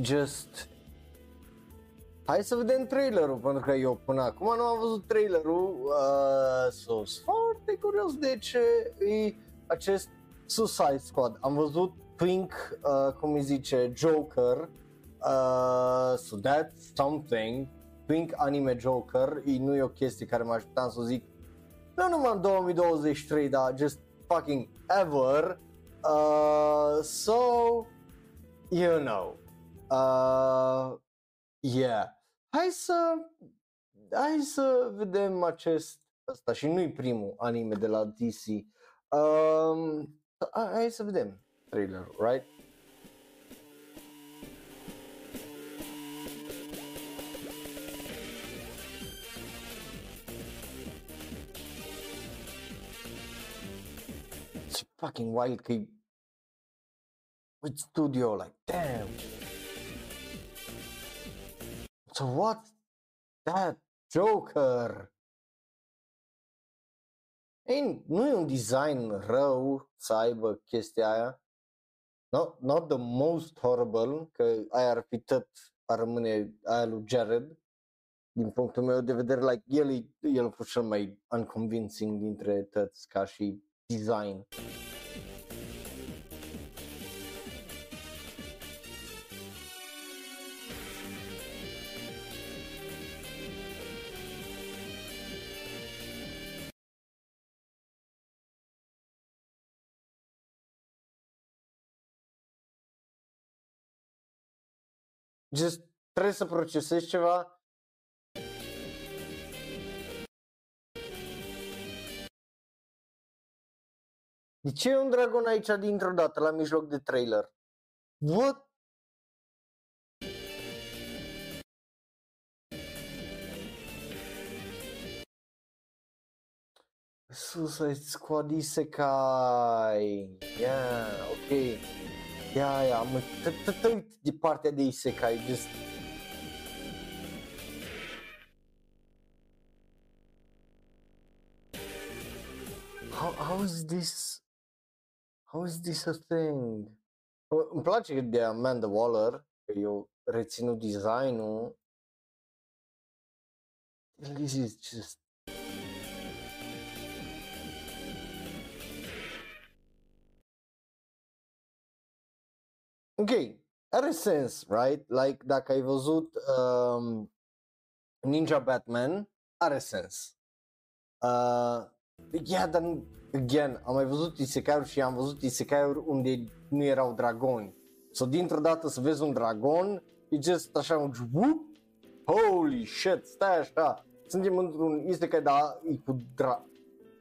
just Hai să vedem trailerul, pentru că eu până acum nu am văzut trailerul, uh, so, sunt foarte curios de ce e acest Suicide Squad. Am văzut Pink, uh, cum îi zice, Joker, uh, so that's something, Pink anime Joker, e, nu e o chestie care mă așteptam să o zic, nu numai în 2023, dar just fucking ever, uh, so, you know, uh, Yeah. Hai să hai să vedem acest ăsta și nu-i primul anime de la DC. Um, hai să vedem trailerul, right? Fucking wild că e with studio, like, damn. So what? That Joker? Ei, nu e un design rău să aibă chestia aia. Not, not the most horrible, că aia ar fi tot, ar rămâne aia lui Jared. Din punctul meu de vedere, like, el, e, el a fost cel mai unconvincing dintre toți ca și design. Just trebuie să procesezi ceva. De ce e un dragon aici dintr-o dată, la mijloc de trailer? What? Suicide Squad Isekai. Yeah, ok. Ia, ia, mă, te uit de partea de Isekai, just... How, how is this... How is this a thing? Bă, Îmi place de Amanda Waller, că eu reținut designul. This is just... Ok, are sens, right? Like, dacă ai văzut um, Ninja Batman, are sens. Uh, yeah, dar, nu- again, am mai văzut isekai și am văzut isekai unde nu erau dragoni. So, dintr-o dată să vezi un dragon, e just așa un whoop, holy shit, stai așa, suntem într-un isekai, dar e cu dra...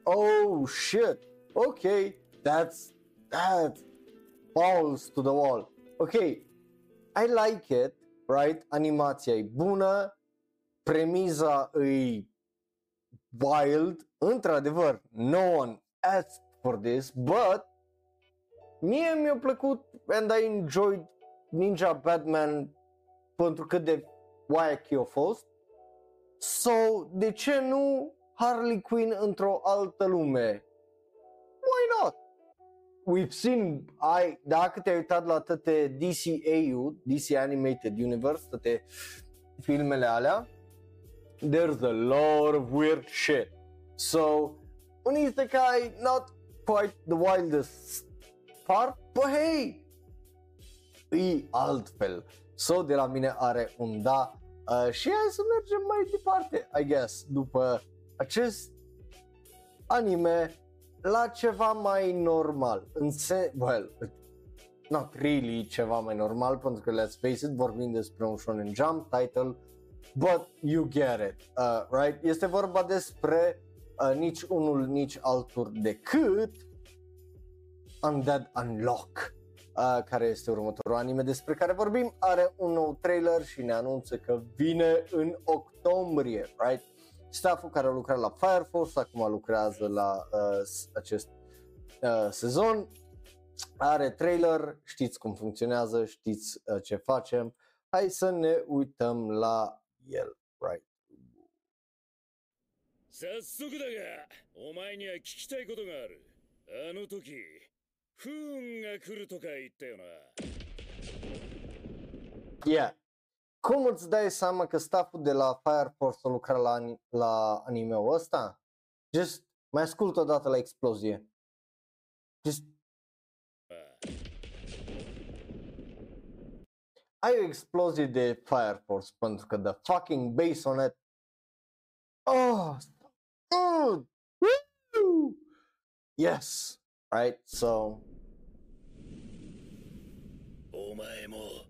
Oh, shit, ok, that's, that's balls to the wall. Ok, I like it, right? Animația e bună, premiza e wild, într-adevăr, no one asked for this, but mie mi-a plăcut and I enjoyed Ninja Batman pentru cât de wacky a fost. So, de ce nu Harley Quinn într-o altă lume? Why not? We've seen, I, dacă te-ai uitat la toate DCAU, DC Animated Universe, toate filmele alea, there's a lot of weird shit. So, un isekai, not quite the wildest part, but hey, e altfel. So, de la mine are un da. Uh, și hai să mergem mai departe, I guess, după acest anime la ceva mai normal. În se- well, not really ceva mai normal, pentru că let's face it, vorbim despre un shonen jump title, but you get it, uh, right? Este vorba despre uh, nici unul, nici altul decât Undead Unlock. uh, care este următorul anime despre care vorbim, are un nou trailer și ne anunță că vine în octombrie, right? Stafful care a lucrat la Fire Force acum lucrează la uh, acest uh, sezon, are trailer, știți cum funcționează, știți uh, ce facem, hai să ne uităm la el, right? 早速だがお前には聞きたいことがあるあの時不運が来るとか言ったよな Yeah. Cum îți dai seama că stafful de la Fire Force a lucrat la, ani- la anime-ul ăsta? Just mai ascult o dată la explozie. Just ai o explozie de Fire Force pentru că the fucking bass on it Oh, good. Woo! Yes, right. So お前も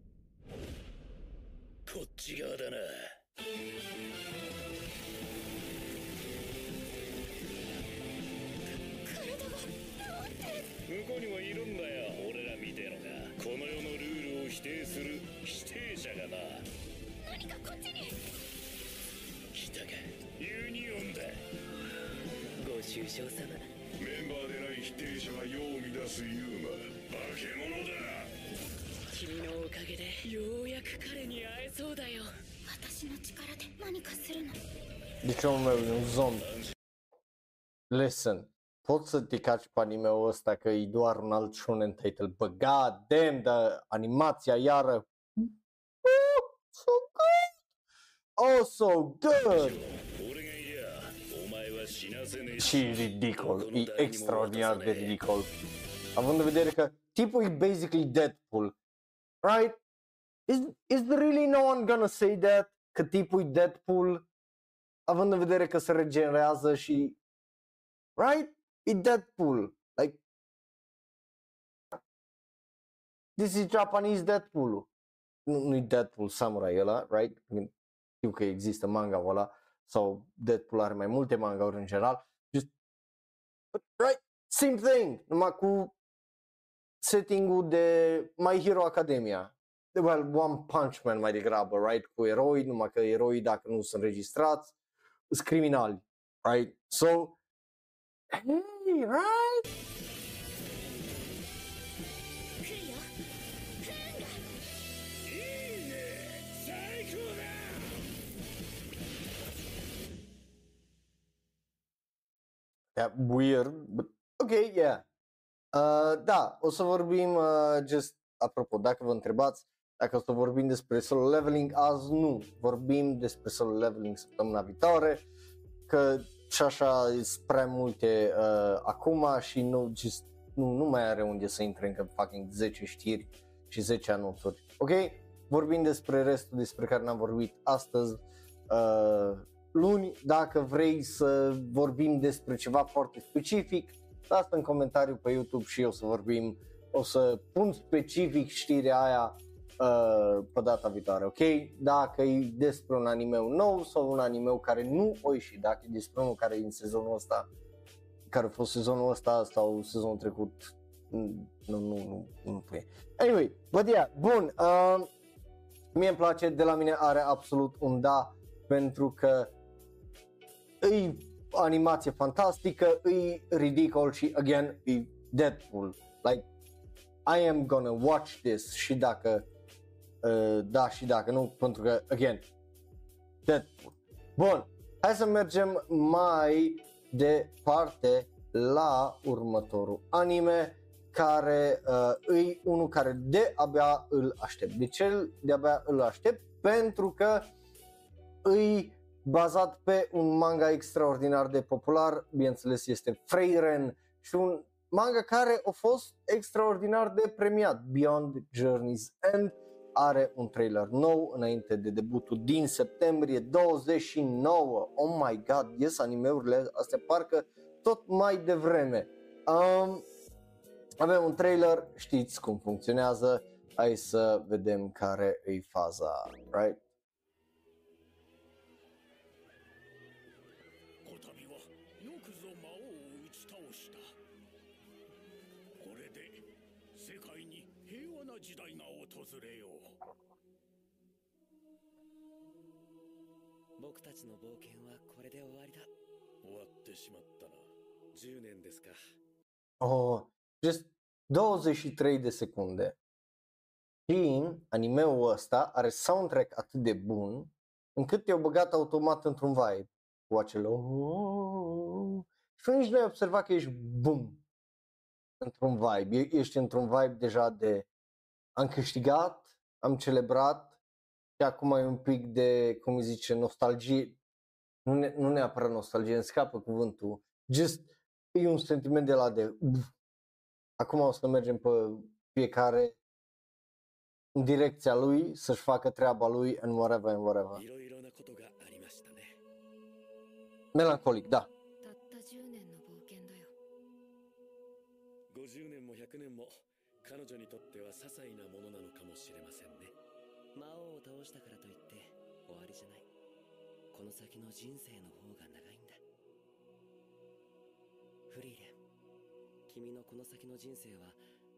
こっち側だな。向こうにもいるんだよ俺らみてえのが。この世のルールを否定する否定者がな。何かこっちに。来たか。ユニオンだ。ご愁傷様。メンバーでない否定者が世を乱すユーマ。化け物だ君のおかげでようやく彼に会えそうだよ私の力で何かするの Deci omul meu e un zombie. Listen, poți să te caci pe anime-ul ăsta că e doar un alt shonen title, but god damn, dar animația iară. Oh, so good! Oh, so good! 俺がいりゃお前は死なせねえ Și ridicol, e extraordinar de ridicol. Având în vedere că tipul e basically Deadpool, right? Is, is really no one gonna say that? Că tipul e Deadpool, având în vedere că se regenerează și... Right? E Deadpool. Like... This is Japanese Deadpool. Nu, nu e Deadpool Samurai ăla, right? Știu că există manga ăla sau Deadpool are mai multe manga-uri în general. Just, right? Same thing, numai cu setting-ul de My Hero Academia. Well, One Punch Man mai degrabă, right? Cu eroi, numai că eroi dacă nu sunt registrați, sunt criminali, right? So, hey, right? That weird, but okay, yeah. Uh, da, o să vorbim, uh, just apropo, dacă vă întrebați dacă o să vorbim despre solo leveling, azi nu, vorbim despre solo leveling săptămâna viitoare, că și așa sunt prea multe uh, acum și nu, just, nu, nu mai are unde să intre încă fucking 10 știri și 10 anunțuri, ok? Vorbim despre restul despre care n-am vorbit astăzi, uh, luni, dacă vrei să vorbim despre ceva foarte specific, lasă în comentariu pe YouTube și eu să vorbim, o să pun specific știrea aia uh, pe data viitoare, ok? Dacă e despre un anime nou sau un anime care nu o ieși, dacă e despre unul care e în sezonul ăsta, care a fost sezonul ăsta sau sezonul trecut, mm, nu, nu, nu, nu pune. Anyway, but yeah, bun, uh, mie îmi place, de la mine are absolut un da, pentru că e animație fantastică, e ridicol și, again, e Deadpool. Like, I am gonna watch this și dacă uh, da și dacă nu, pentru că, again, Deadpool. Bun, hai să mergem mai departe la următorul anime care uh, e unul care de abia îl aștept. De ce de abia îl aștept? Pentru că îi bazat pe un manga extraordinar de popular, bineînțeles este Freiren și un manga care a fost extraordinar de premiat, Beyond Journey's End, are un trailer nou înainte de debutul din septembrie 29. Oh my god, yes, animeurile astea parcă tot mai devreme. Um, avem un trailer, știți cum funcționează, hai să vedem care e faza, right? ちの冒険はこれで終わりだ終わってしまったな10年ですか Oh, just 23 de secunde. Și animeul ăsta are soundtrack atât de bun încât te-au băgat automat într-un vibe cu acel oh, și nici nu ai observat că ești boom într-un vibe, E- ești într-un vibe deja de am câștigat, am celebrat și acum e un pic de, cum îi zice, nostalgie, nu, ne, nu neapărat nostalgie, îmi scapă cuvântul, just e un sentiment de la de "Uf, acum o să mergem pe fiecare în direcția lui, să-și facă treaba lui în whatever, în whatever. いろいろなことがありましたね Melancolic, da. たった10年の冒険だよ50年も100年も彼女にとっては些細なものなのかもしれませんね 魔王を倒したからといって終わりじゃない。この先の人生の方が長いんだ。フリーレン君のこの先の人生は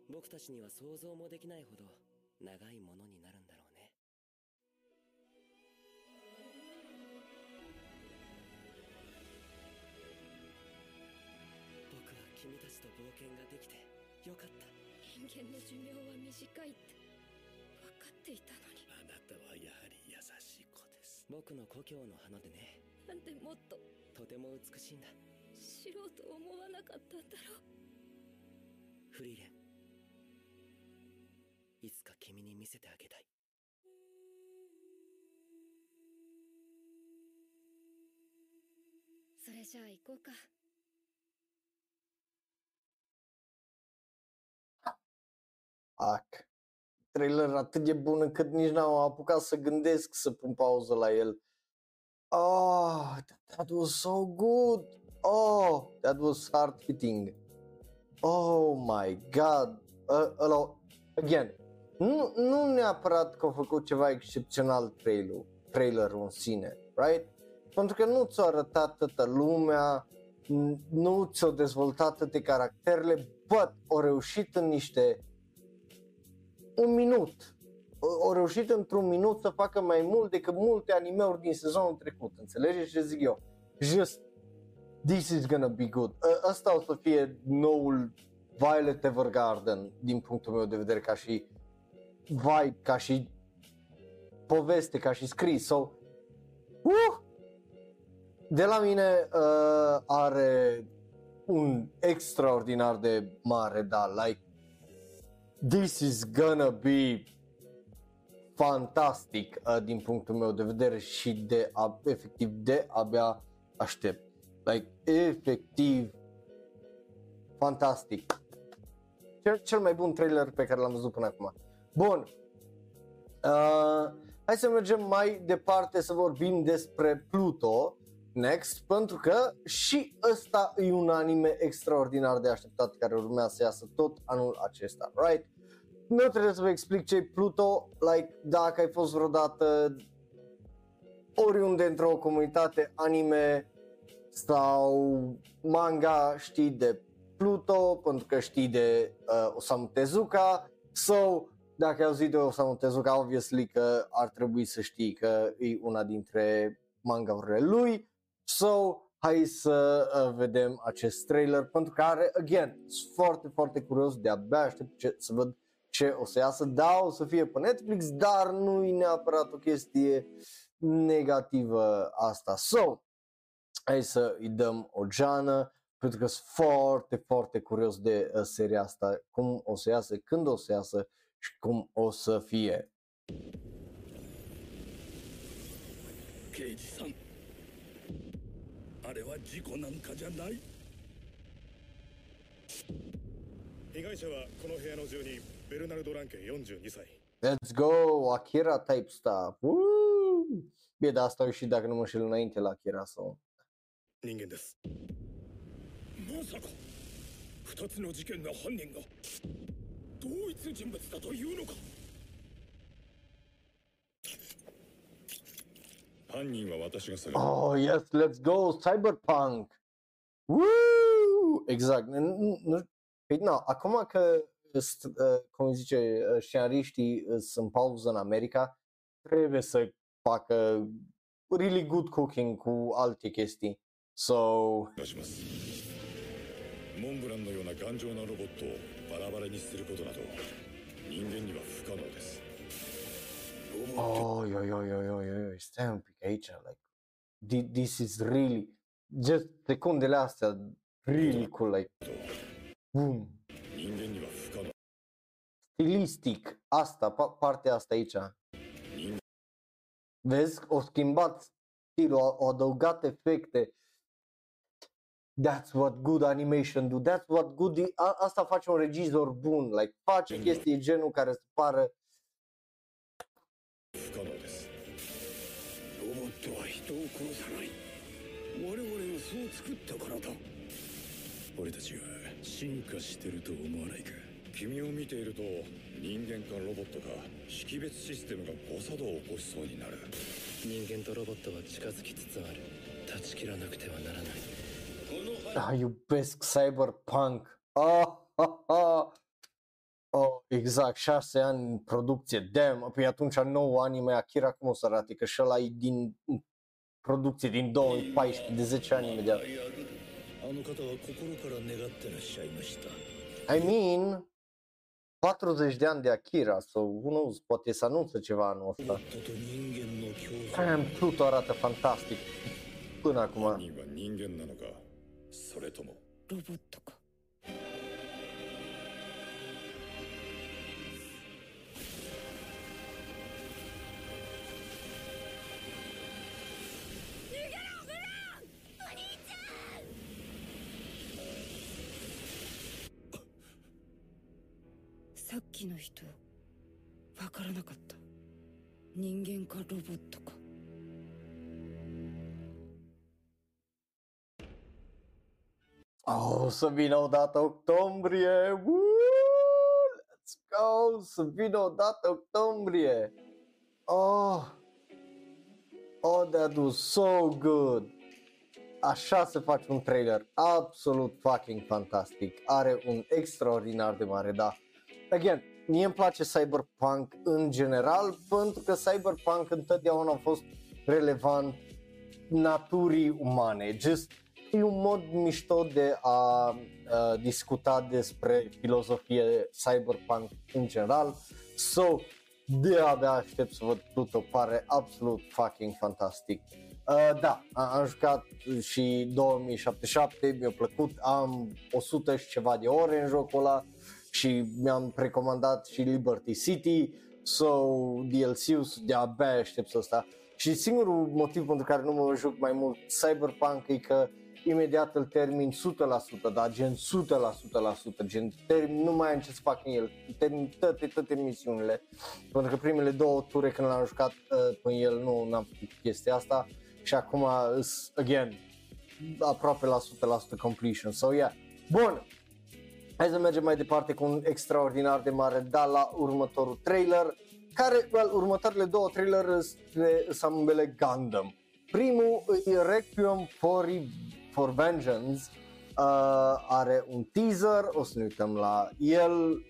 僕たちには想像もできないほど長いものになるんだろうね。僕は君たちと冒険ができてよかった。人間の寿命は短いって分かっていたの。僕の故郷の花でね。なんでもっと。とても美しいんだ。知ろうと思わなかったんだろう。フリーレン。いつか君に見せてあげたい。それじゃあ行こうか。Ac. Trailer atât de bun încât nici n-am apucat să gândesc să pun pauză la el. Oh, that was so good. Oh, that was hard hitting. Oh my god. Uh, ăla, again, nu, nu neapărat că au făcut ceva excepțional trailerul, trailerul în sine, right? Pentru că nu ți-a arătat toată lumea, n- nu ți-au dezvoltat toate caracterele, but au reușit în niște un minut. Au reușit într-un minut să facă mai mult decât multe animeuri din sezonul trecut. Înțelegeți ce zic eu? Just, this is gonna be good. Ă- Ăsta o să fie noul Violet Evergarden din punctul meu de vedere ca și vibe, ca și poveste, ca și scris. So, uh! De la mine uh, are un extraordinar de mare, da, like this is gonna be fantastic uh, din punctul meu de vedere și de a, efectiv de abia aștept. Like efectiv fantastic. Cel, cel mai bun trailer pe care l-am văzut până acum. Bun. Uh, hai să mergem mai departe să vorbim despre Pluto next, pentru că și ăsta e un anime extraordinar de așteptat care urmează să iasă tot anul acesta, right? Nu trebuie să vă explic ce e Pluto, like, dacă ai fost vreodată oriunde într-o comunitate anime sau manga, știi de Pluto, pentru că știi de uh, Osamu Tezuka, so, dacă ai auzit de Osamu Tezuka, obviously că ar trebui să știi că e una dintre mangaurile lui, So, hai să uh, vedem acest trailer pentru care, again, sunt foarte, foarte curios, de-abia aștept ce, să văd ce o să iasă. Da, o să fie pe Netflix, dar nu e neapărat o chestie negativă asta. So, hai să îi dăm o geană pentru că sunt foarte, foarte curios de uh, seria asta, cum o să iasă, când o să iasă și cum o să fie. Cage. あれは事故なんかじゃない被害者はこの部屋の住人ベルナルド・ランケ42歳 Let's go, Akira type stuff. Woo! Bine, dar asta e și dacă nu mă înșel înainte la Akira sau... 人間ですまさか二つの事件の犯人が同一人物だというのか犯人は私が探す Oh, yes, let's go, Cyberpunk! Woo! Exact. Nu, nu, păi, na, acum că st- uh, cum zice, uh, scenariștii uh, sunt în pauză în America, trebuie să facă really good cooking cu alte chestii. So, 出しますモンブランのような頑丈なロボットをバラバラにすることなど人間には不可能です oh, yo, yo, yo, yo, yo, yo, stai un pic aici, like, this is really, just secundele astea, really cool, like, boom. Stilistic, asta, partea asta aici. Vezi, o schimbat stilul, au adăugat efecte. That's what good animation do. That's what good. Asta face un regizor bun. Like face chestii genul care se pară 不可能です。ロボットは人を殺さない。我々がそう作ったからだ。俺たちが進化してると思わないか。君を見ていると人間かロボットか識別システムが誤作動を起こしそうになる。人間とロボットは近づきつつある。断ち切らなくてはならない。*laughs* Ah, iubesc Cyberpunk? Ah, ah, ah. Oh, exact, șase ani în producție. Damn, păi atunci nou anime Akira cum o să arate? Că și ăla e din producție din 2014, de 10 ani imediat. あの方は心から願ってらっしゃいました I mean, 40 de ani de Akira, so who knows, poate să anunță ceva anul ăsta. と人間の共存 Damn, Pluto arată fantastic. Până acum. 犯人は人間なのかそれともロボットか 人間かロボットか Oh, o să vină odată octombrie! Woo! Let's go! Să vină odată octombrie! Oh! Oh, that was so good! Așa se face un trailer absolut fucking fantastic. Are un extraordinar de mare, da. Again, mie îmi place Cyberpunk în general pentru că Cyberpunk întotdeauna a fost relevant naturii umane. Just e un mod mișto de a uh, discuta despre filozofie cyberpunk în general. So, de abia aștept să văd Pluto, pare absolut fucking fantastic. Uh, da, a- am jucat și 2077, mi-a plăcut, am 100 și ceva de ore în jocul ăla și mi-am precomandat și Liberty City, so DLC-ul de abia aștept să sta. Și singurul motiv pentru care nu mă joc mai mult Cyberpunk e că imediat îl termin 100%, da, gen 100%, 100%, gen termin, nu mai am ce să fac în el, termin toate, toate misiunile, pentru că primele două ture când l-am jucat uh, în el nu am făcut chestia asta și acum, îs, again, aproape la 100% completion, so yeah, bun, Hai să mergem mai departe cu un extraordinar de mare da la următorul trailer, care, well, următoarele două trailere sunt ambele Gundam. Primul e Requiem for, for Vengeance, uh, are un teaser, o să ne uităm la el.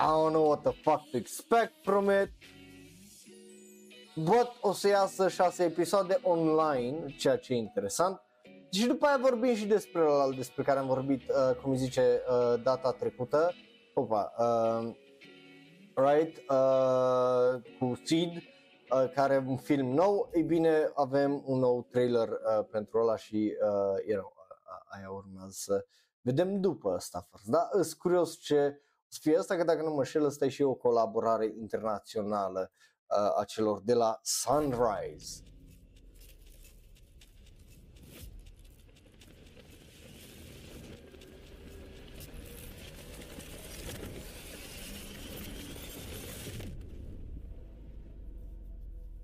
I don't know what the fuck to expect from it. But o să iasă șase episoade online, ceea ce e interesant. Și după aia vorbim și despre ăla despre care am vorbit, uh, cum îi zice, uh, data trecută. Opa, uh, right, uh, cu Seed, uh, care e un film nou. Ei bine, avem un nou trailer uh, pentru ăla și, uh, you know, uh, aia urmează să vedem după asta first. Da, sunt curios ce o să fie asta, că dacă nu mă șel, ăsta e și o colaborare internațională uh, a celor de la Sunrise.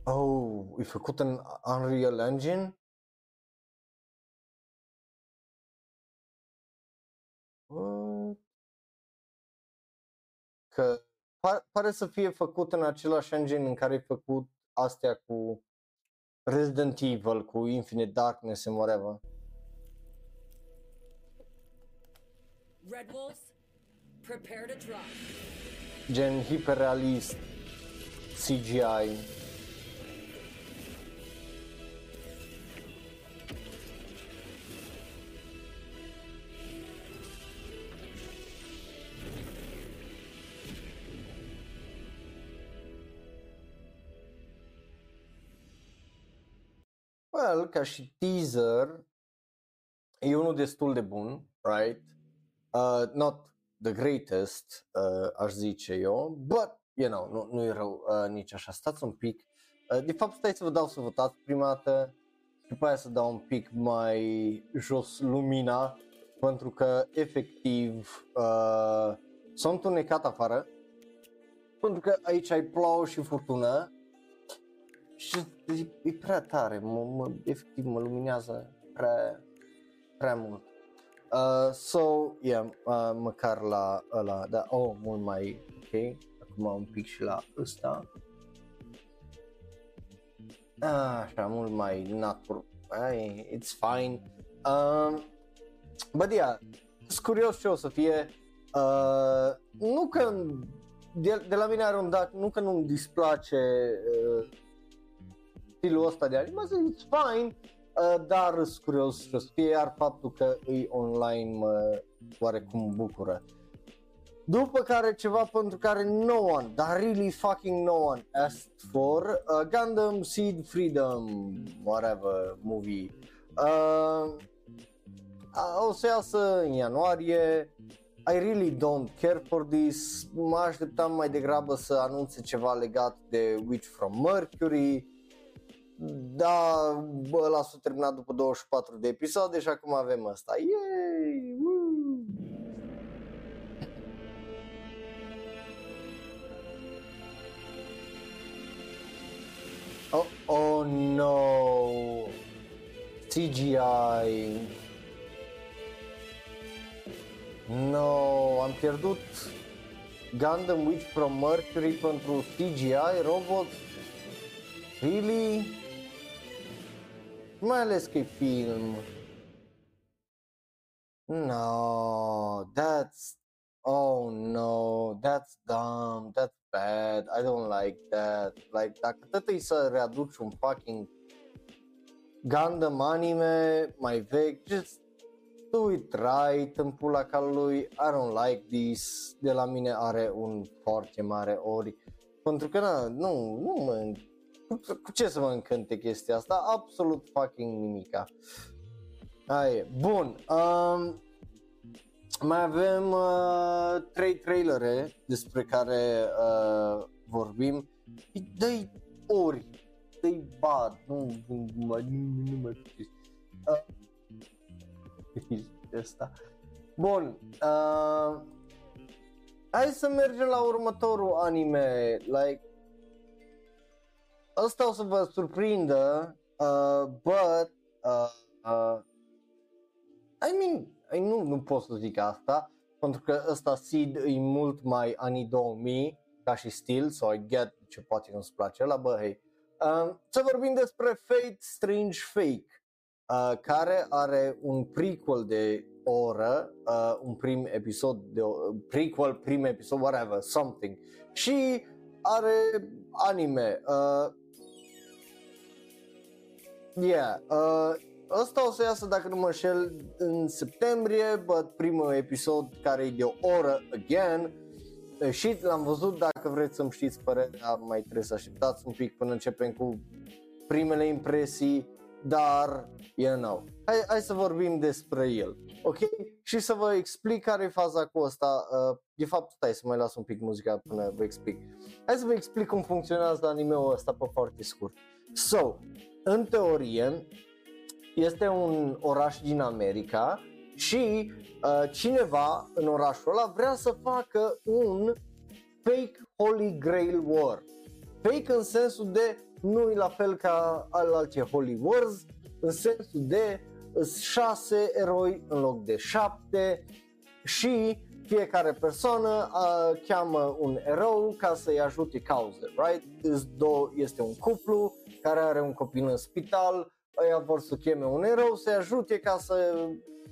Oh, e făcut în Unreal Engine? What? Că par, pare să fie făcut în același engine în care e făcut astea cu Resident Evil, cu Infinite Darkness and whatever. Red Wolves, prepare to drop. gen hiperrealist, CGI. Well, ca și teaser, e unul destul de bun, right? Uh, not the greatest, uh, aș zice eu, but, you know, nu, nu e rău uh, nici așa. Stați un pic. Uh, de fapt, stai să vă dau să votați prima dată și după aia să dau un pic mai jos lumina, pentru că, efectiv, uh, s-a întunecat afară, pentru că aici ai plouă și furtună și e, e prea tare, mă, mă, efectiv mă luminează prea, prea mult. Uh, so, yeah, uh, măcar la ăla, da, oh, mult mai ok, acum un pic și la ăsta. Ah, așa, mult mai natural, Ai, it's fine. Um, but yeah, sunt curios ce o să fie. Uh, nu că de, de la mine are un dat, nu că nu-mi displace uh, stilul ăsta de animație, it's fine, uh, dar sunt curios ce o să fie, iar faptul că e online mă oarecum bucură. După care ceva pentru care no one, dar really fucking no one asked for, uh, Gundam Seed Freedom, whatever, movie. Uh, o să iasă în ianuarie, I really don't care for this, mă așteptam mai degrabă să anunțe ceva legat de Witch from Mercury, da, bă, ăla s-a terminat după 24 de episoade și acum avem asta. Yay! Woo! Oh, oh no! CGI! No, am pierdut Gundam Witch from Mercury pentru CGI, robot. Really? Mai ales că e film. No, that's oh no, that's dumb, that's bad. I don't like that. Like dacă tot e să readuci un fucking Gundam anime mai vechi, just do it right în pula calului. I don't like this. De la mine are un foarte mare ori. Pentru că na, nu, nu mă cu, cu ce să mă încânte chestia asta? Absolut fucking nimica. Hai, bun. Um, mai avem uh, trei trailere despre care uh, vorbim. Dă-i ori, dă-i bad, nu, nu, nu mai, nu, nu mai uh, asta. Bun, uh, hai să mergem la următorul anime, like, ăsta o să vă surprindă, uh, but, uh, uh, I mean, I nu, nu pot să zic asta, pentru că ăsta Seed e mult mai anii 2000 ca și stil, so I get ce poate nu-ți place la bă, hey. Uh, să vorbim despre Fate Strange Fake, uh, care are un prequel de o oră, uh, un prim episod, de o, prequel, prim episod, whatever, something. Și are anime. Uh, Yeah, uh, ăsta o să iasă dacă nu mă înșel în septembrie, but primul episod care e de o oră again și l-am văzut, dacă vreți să-mi știți părerea, mai trebuie să așteptați un pic până începem cu primele impresii, dar, you know, hai, hai să vorbim despre el, ok? Și să vă explic care e faza cu asta, uh, de fapt, stai să mai las un pic muzica până vă explic. Hai să vă explic cum funcționează anime-ul ăsta pe foarte scurt. So, în teorie, este un oraș din America și uh, cineva în orașul ăla vrea să facă un fake Holy Grail War. Fake în sensul de nu e la fel ca al alte Holy Wars, în sensul de șase eroi în loc de șapte și fiecare persoană uh, cheamă un erou ca să-i ajute cauze, right? Este un cuplu care are un copil în spital, ăia vor să cheme un erou să-i ajute ca să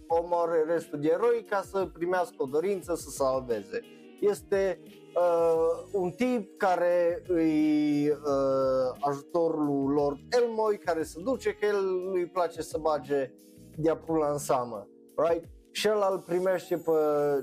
omoare restul de eroi ca să primească o dorință să salveze. Este uh, un tip care îi uh, ajutorul lui Lord Elmoy care se duce că el lui place să bage de pula în seamă, right? Și el îl primește pe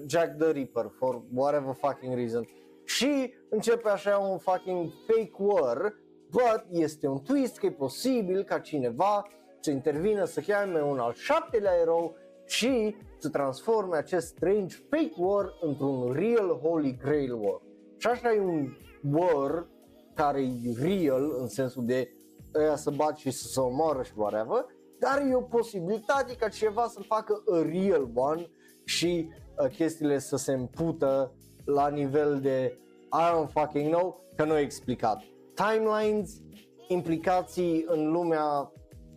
Jack the Ripper for whatever fucking reason. Și începe așa un fucking fake war, but este un twist că e posibil ca cineva să intervină, să cheme un al șaptelea erou și să transforme acest strange fake war într-un real Holy Grail war. Și așa e un war care e real în sensul de ăia să bat și să se omoară și whatever, dar e o posibilitate ca cineva să facă a real one și uh, chestiile să se împută la nivel de I don't fucking know, că nu e explicat. Timelines, implicații în lumea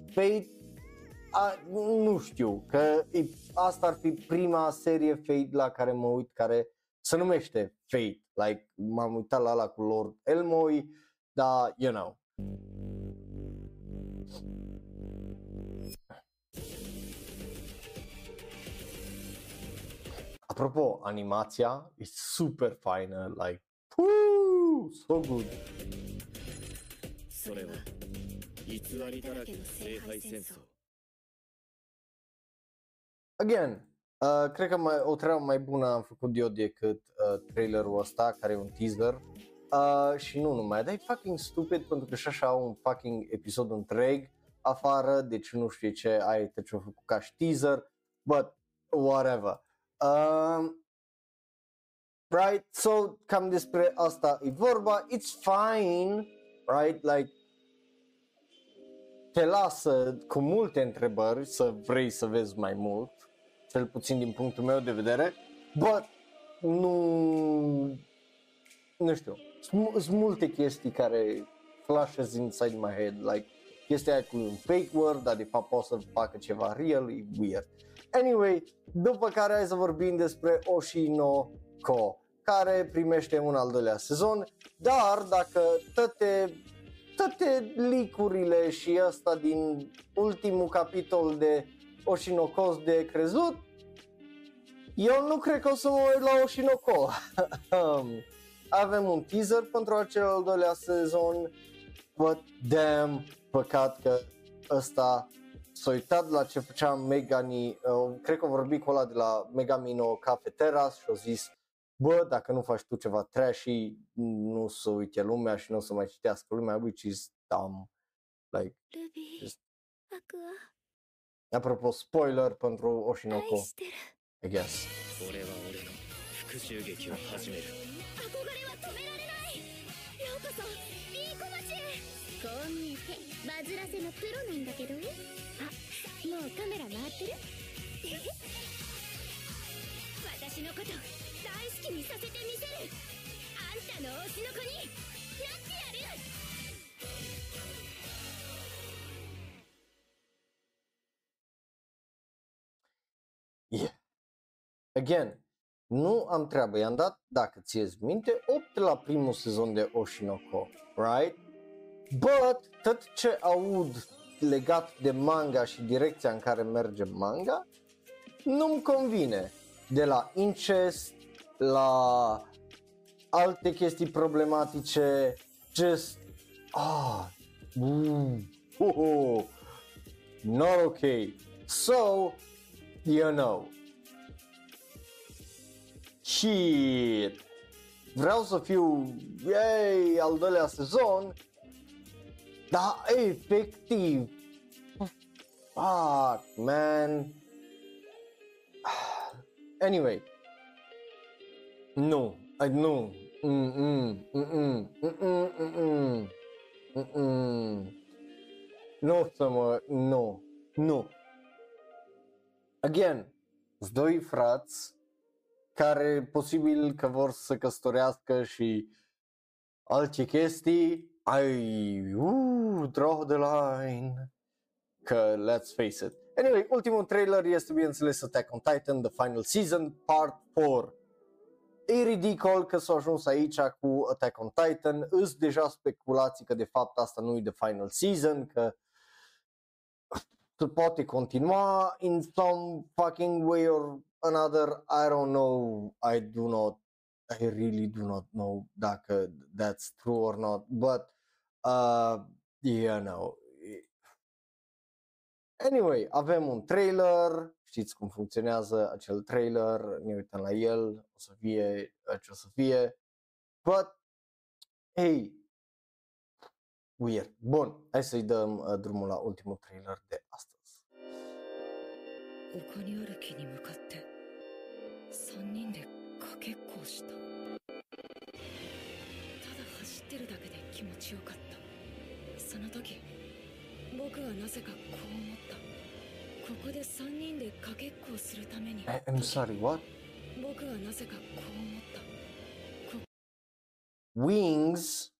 Fate, a, nu știu, că e, asta ar fi prima serie Fate la care mă uit, care se numește Fate, like m-am uitat la ala cu Lord Elmoy, dar, you know. Apropo, animația e super faină, like, woo, so good. それは偽りだらけの聖杯戦争 Again, uh, cred că mai, o treabă mai bună am făcut eu decât uh, trailerul ăsta, care e un teaser. Uh, și nu numai, dar e fucking stupid pentru că și așa au un fucking episod întreg afară, deci nu știu ce ai te ce făcut ca și teaser, but whatever. Uh, right, so cam despre asta e vorba, it's fine, right, like te lasă cu multe întrebări să vrei să vezi mai mult, cel puțin din punctul meu de vedere, but nu, nu știu, sunt multe chestii care flashes inside my head, like chestia aia cu un fake word, dar de fapt poate să facă ceva real, e weird. Anyway, după care hai să vorbim despre Oshino Ko, care primește un al doilea sezon, dar dacă toate toate licurile și asta din ultimul capitol de Oshinoko de crezut, eu nu cred că o să mă uit la Oshinoko. *laughs* Avem un teaser pentru acel al doilea sezon, but damn, păcat că ăsta s-a uitat la ce făcea Megani, uh, cred că a vorbit cu ăla de la Megamino Cafeteras și a zis bă, dacă nu faci tu ceva trashy, nu să uite lumea și nu o să mai citească lumea, which is dumb. Like, just... Apropo, spoiler pentru Oshinoko, I guess. 俺はきにさせてみせるあんたの推しの子になってやる Yeah. Again, nu am treabă, i-am dat, dacă ți minte, 8 la primul sezon de Oshinoko, right? But, tot ce aud legat de manga și direcția în care merge manga, nu-mi convine. De la incest, la alte chestii problematice, just, ah, mm, oh, oh, not okay. So, you know, shit, vreau să fiu, yay, al doilea sezon, dar efectiv, fuck, man. *sighs* Anyway, nu, I, nu, mm-mm, mm-mm, mm-mm, mm-mm, mm-mm. Nu o să mă, nu, nu. Again, doi frați care posibil că vor să căsătorească și alte chestii, ai, uh, draw the line, că let's face it. Anyway, ultimul trailer este bineînțeles Attack on Titan, The Final Season, Part 4. E ridicol că s-a ajuns aici cu Attack on Titan, îs deja speculații că de fapt asta nu e The Final Season, că se poate continua in some fucking way or another, I don't know, I do not, I really do not know dacă that's true or not, but uh, you know. Anyway, avem un trailer, știți cum funcționează acel trailer, ne uităm la el, o să fie ce o să fie, but, hey, weird. Bun, hai să-i dăm uh, drumul la ultimul trailer de astăzi. 丘にある木に向かって3人でかけっこをしたただ走ってるだけで気持ちよかったその時僕はなぜかこう思った ここで3人でかけっこをするために Eh, I'm sorry, what? 僕はなぜかこう思った Wings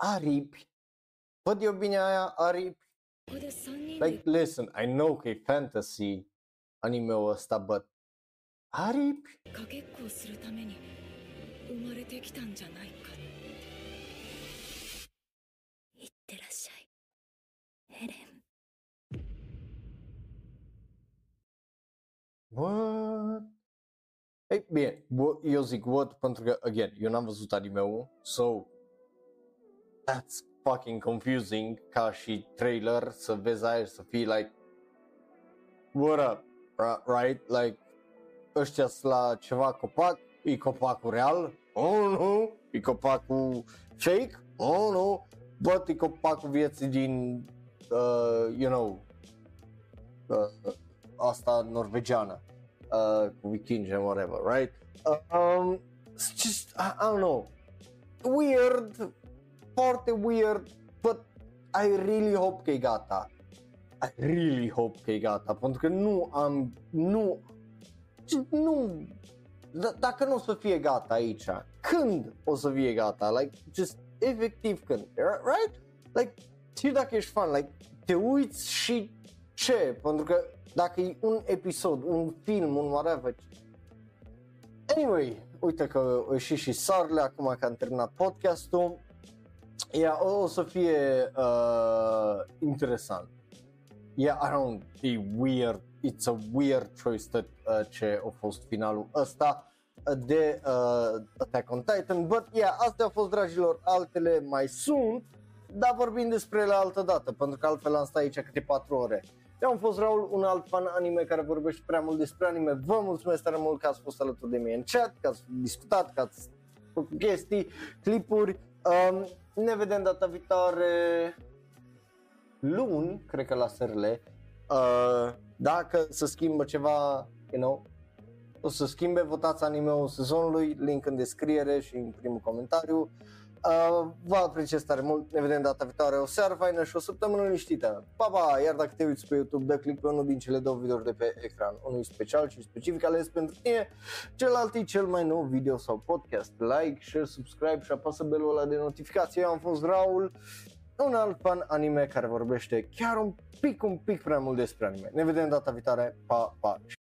aripi. Văd eu bine aia, aripi? ここで3人で Like, listen, I know că e fantasy anime-ul ăsta, but aripi? かけっこをするために生まれてきたんじゃないかい What? Ei, bine, bă, eu zic what pentru că, again, eu n-am văzut anime-ul, so that's fucking confusing ca și trailer să vezi aia și să fii like what up, Ri- right? Like ăștia la ceva copac, e copacul real? Oh, nu, e copacul fake? Oh, nu, but e copacul vieții din, uh, you know, uh, asta norvegiană uh, cu vikingi and whatever, right? Uh, um, it's just, I, I don't know, weird, foarte weird, but I really hope că e gata. I really hope că e gata, pentru că nu am, nu, just nu, d- dacă nu o să fie gata aici, când o să fie gata? Like, just, efectiv când, right? Like, și dacă ești fan, like, te uiți și ce? Pentru că dacă e un episod, un film, un whatever. Anyway, uite că a ieșit și Sarle acum că am terminat podcastul. Ia, o, o să fie uh, interesant. Yeah, I don't, e weird, it's a weird choice that, uh, ce a fost finalul ăsta de uh, Attack on Titan, but yeah, astea au fost dragilor, altele mai sunt, dar vorbim despre ele altă dată, pentru că altfel am stat aici câte 4 ore. Eu am fost Raul, un alt fan anime care vorbește prea mult despre anime. Vă mulțumesc tare mult că ați fost alături de mine în chat, că ați discutat, că ați făcut chestii, clipuri. Um, ne vedem data viitoare luni, cred că la SRL. Uh, dacă se schimbă ceva, you know, o să schimbe, votați anime-ul sezonului, link în descriere și în primul comentariu. Uh, vă apreciez tare mult, ne vedem data viitoare, o seară faină și o săptămână liniștită. Pa, pa! Iar dacă te uiți pe YouTube, dă click pe unul din cele două videouri de pe ecran. Unul e special și specific ales pentru tine, celălalt e cel mai nou video sau podcast. Like, share, subscribe și apasă belul ăla de notificație. Eu am fost Raul, un alt fan anime care vorbește chiar un pic, un pic prea mult despre anime. Ne vedem data viitoare, pa, pa!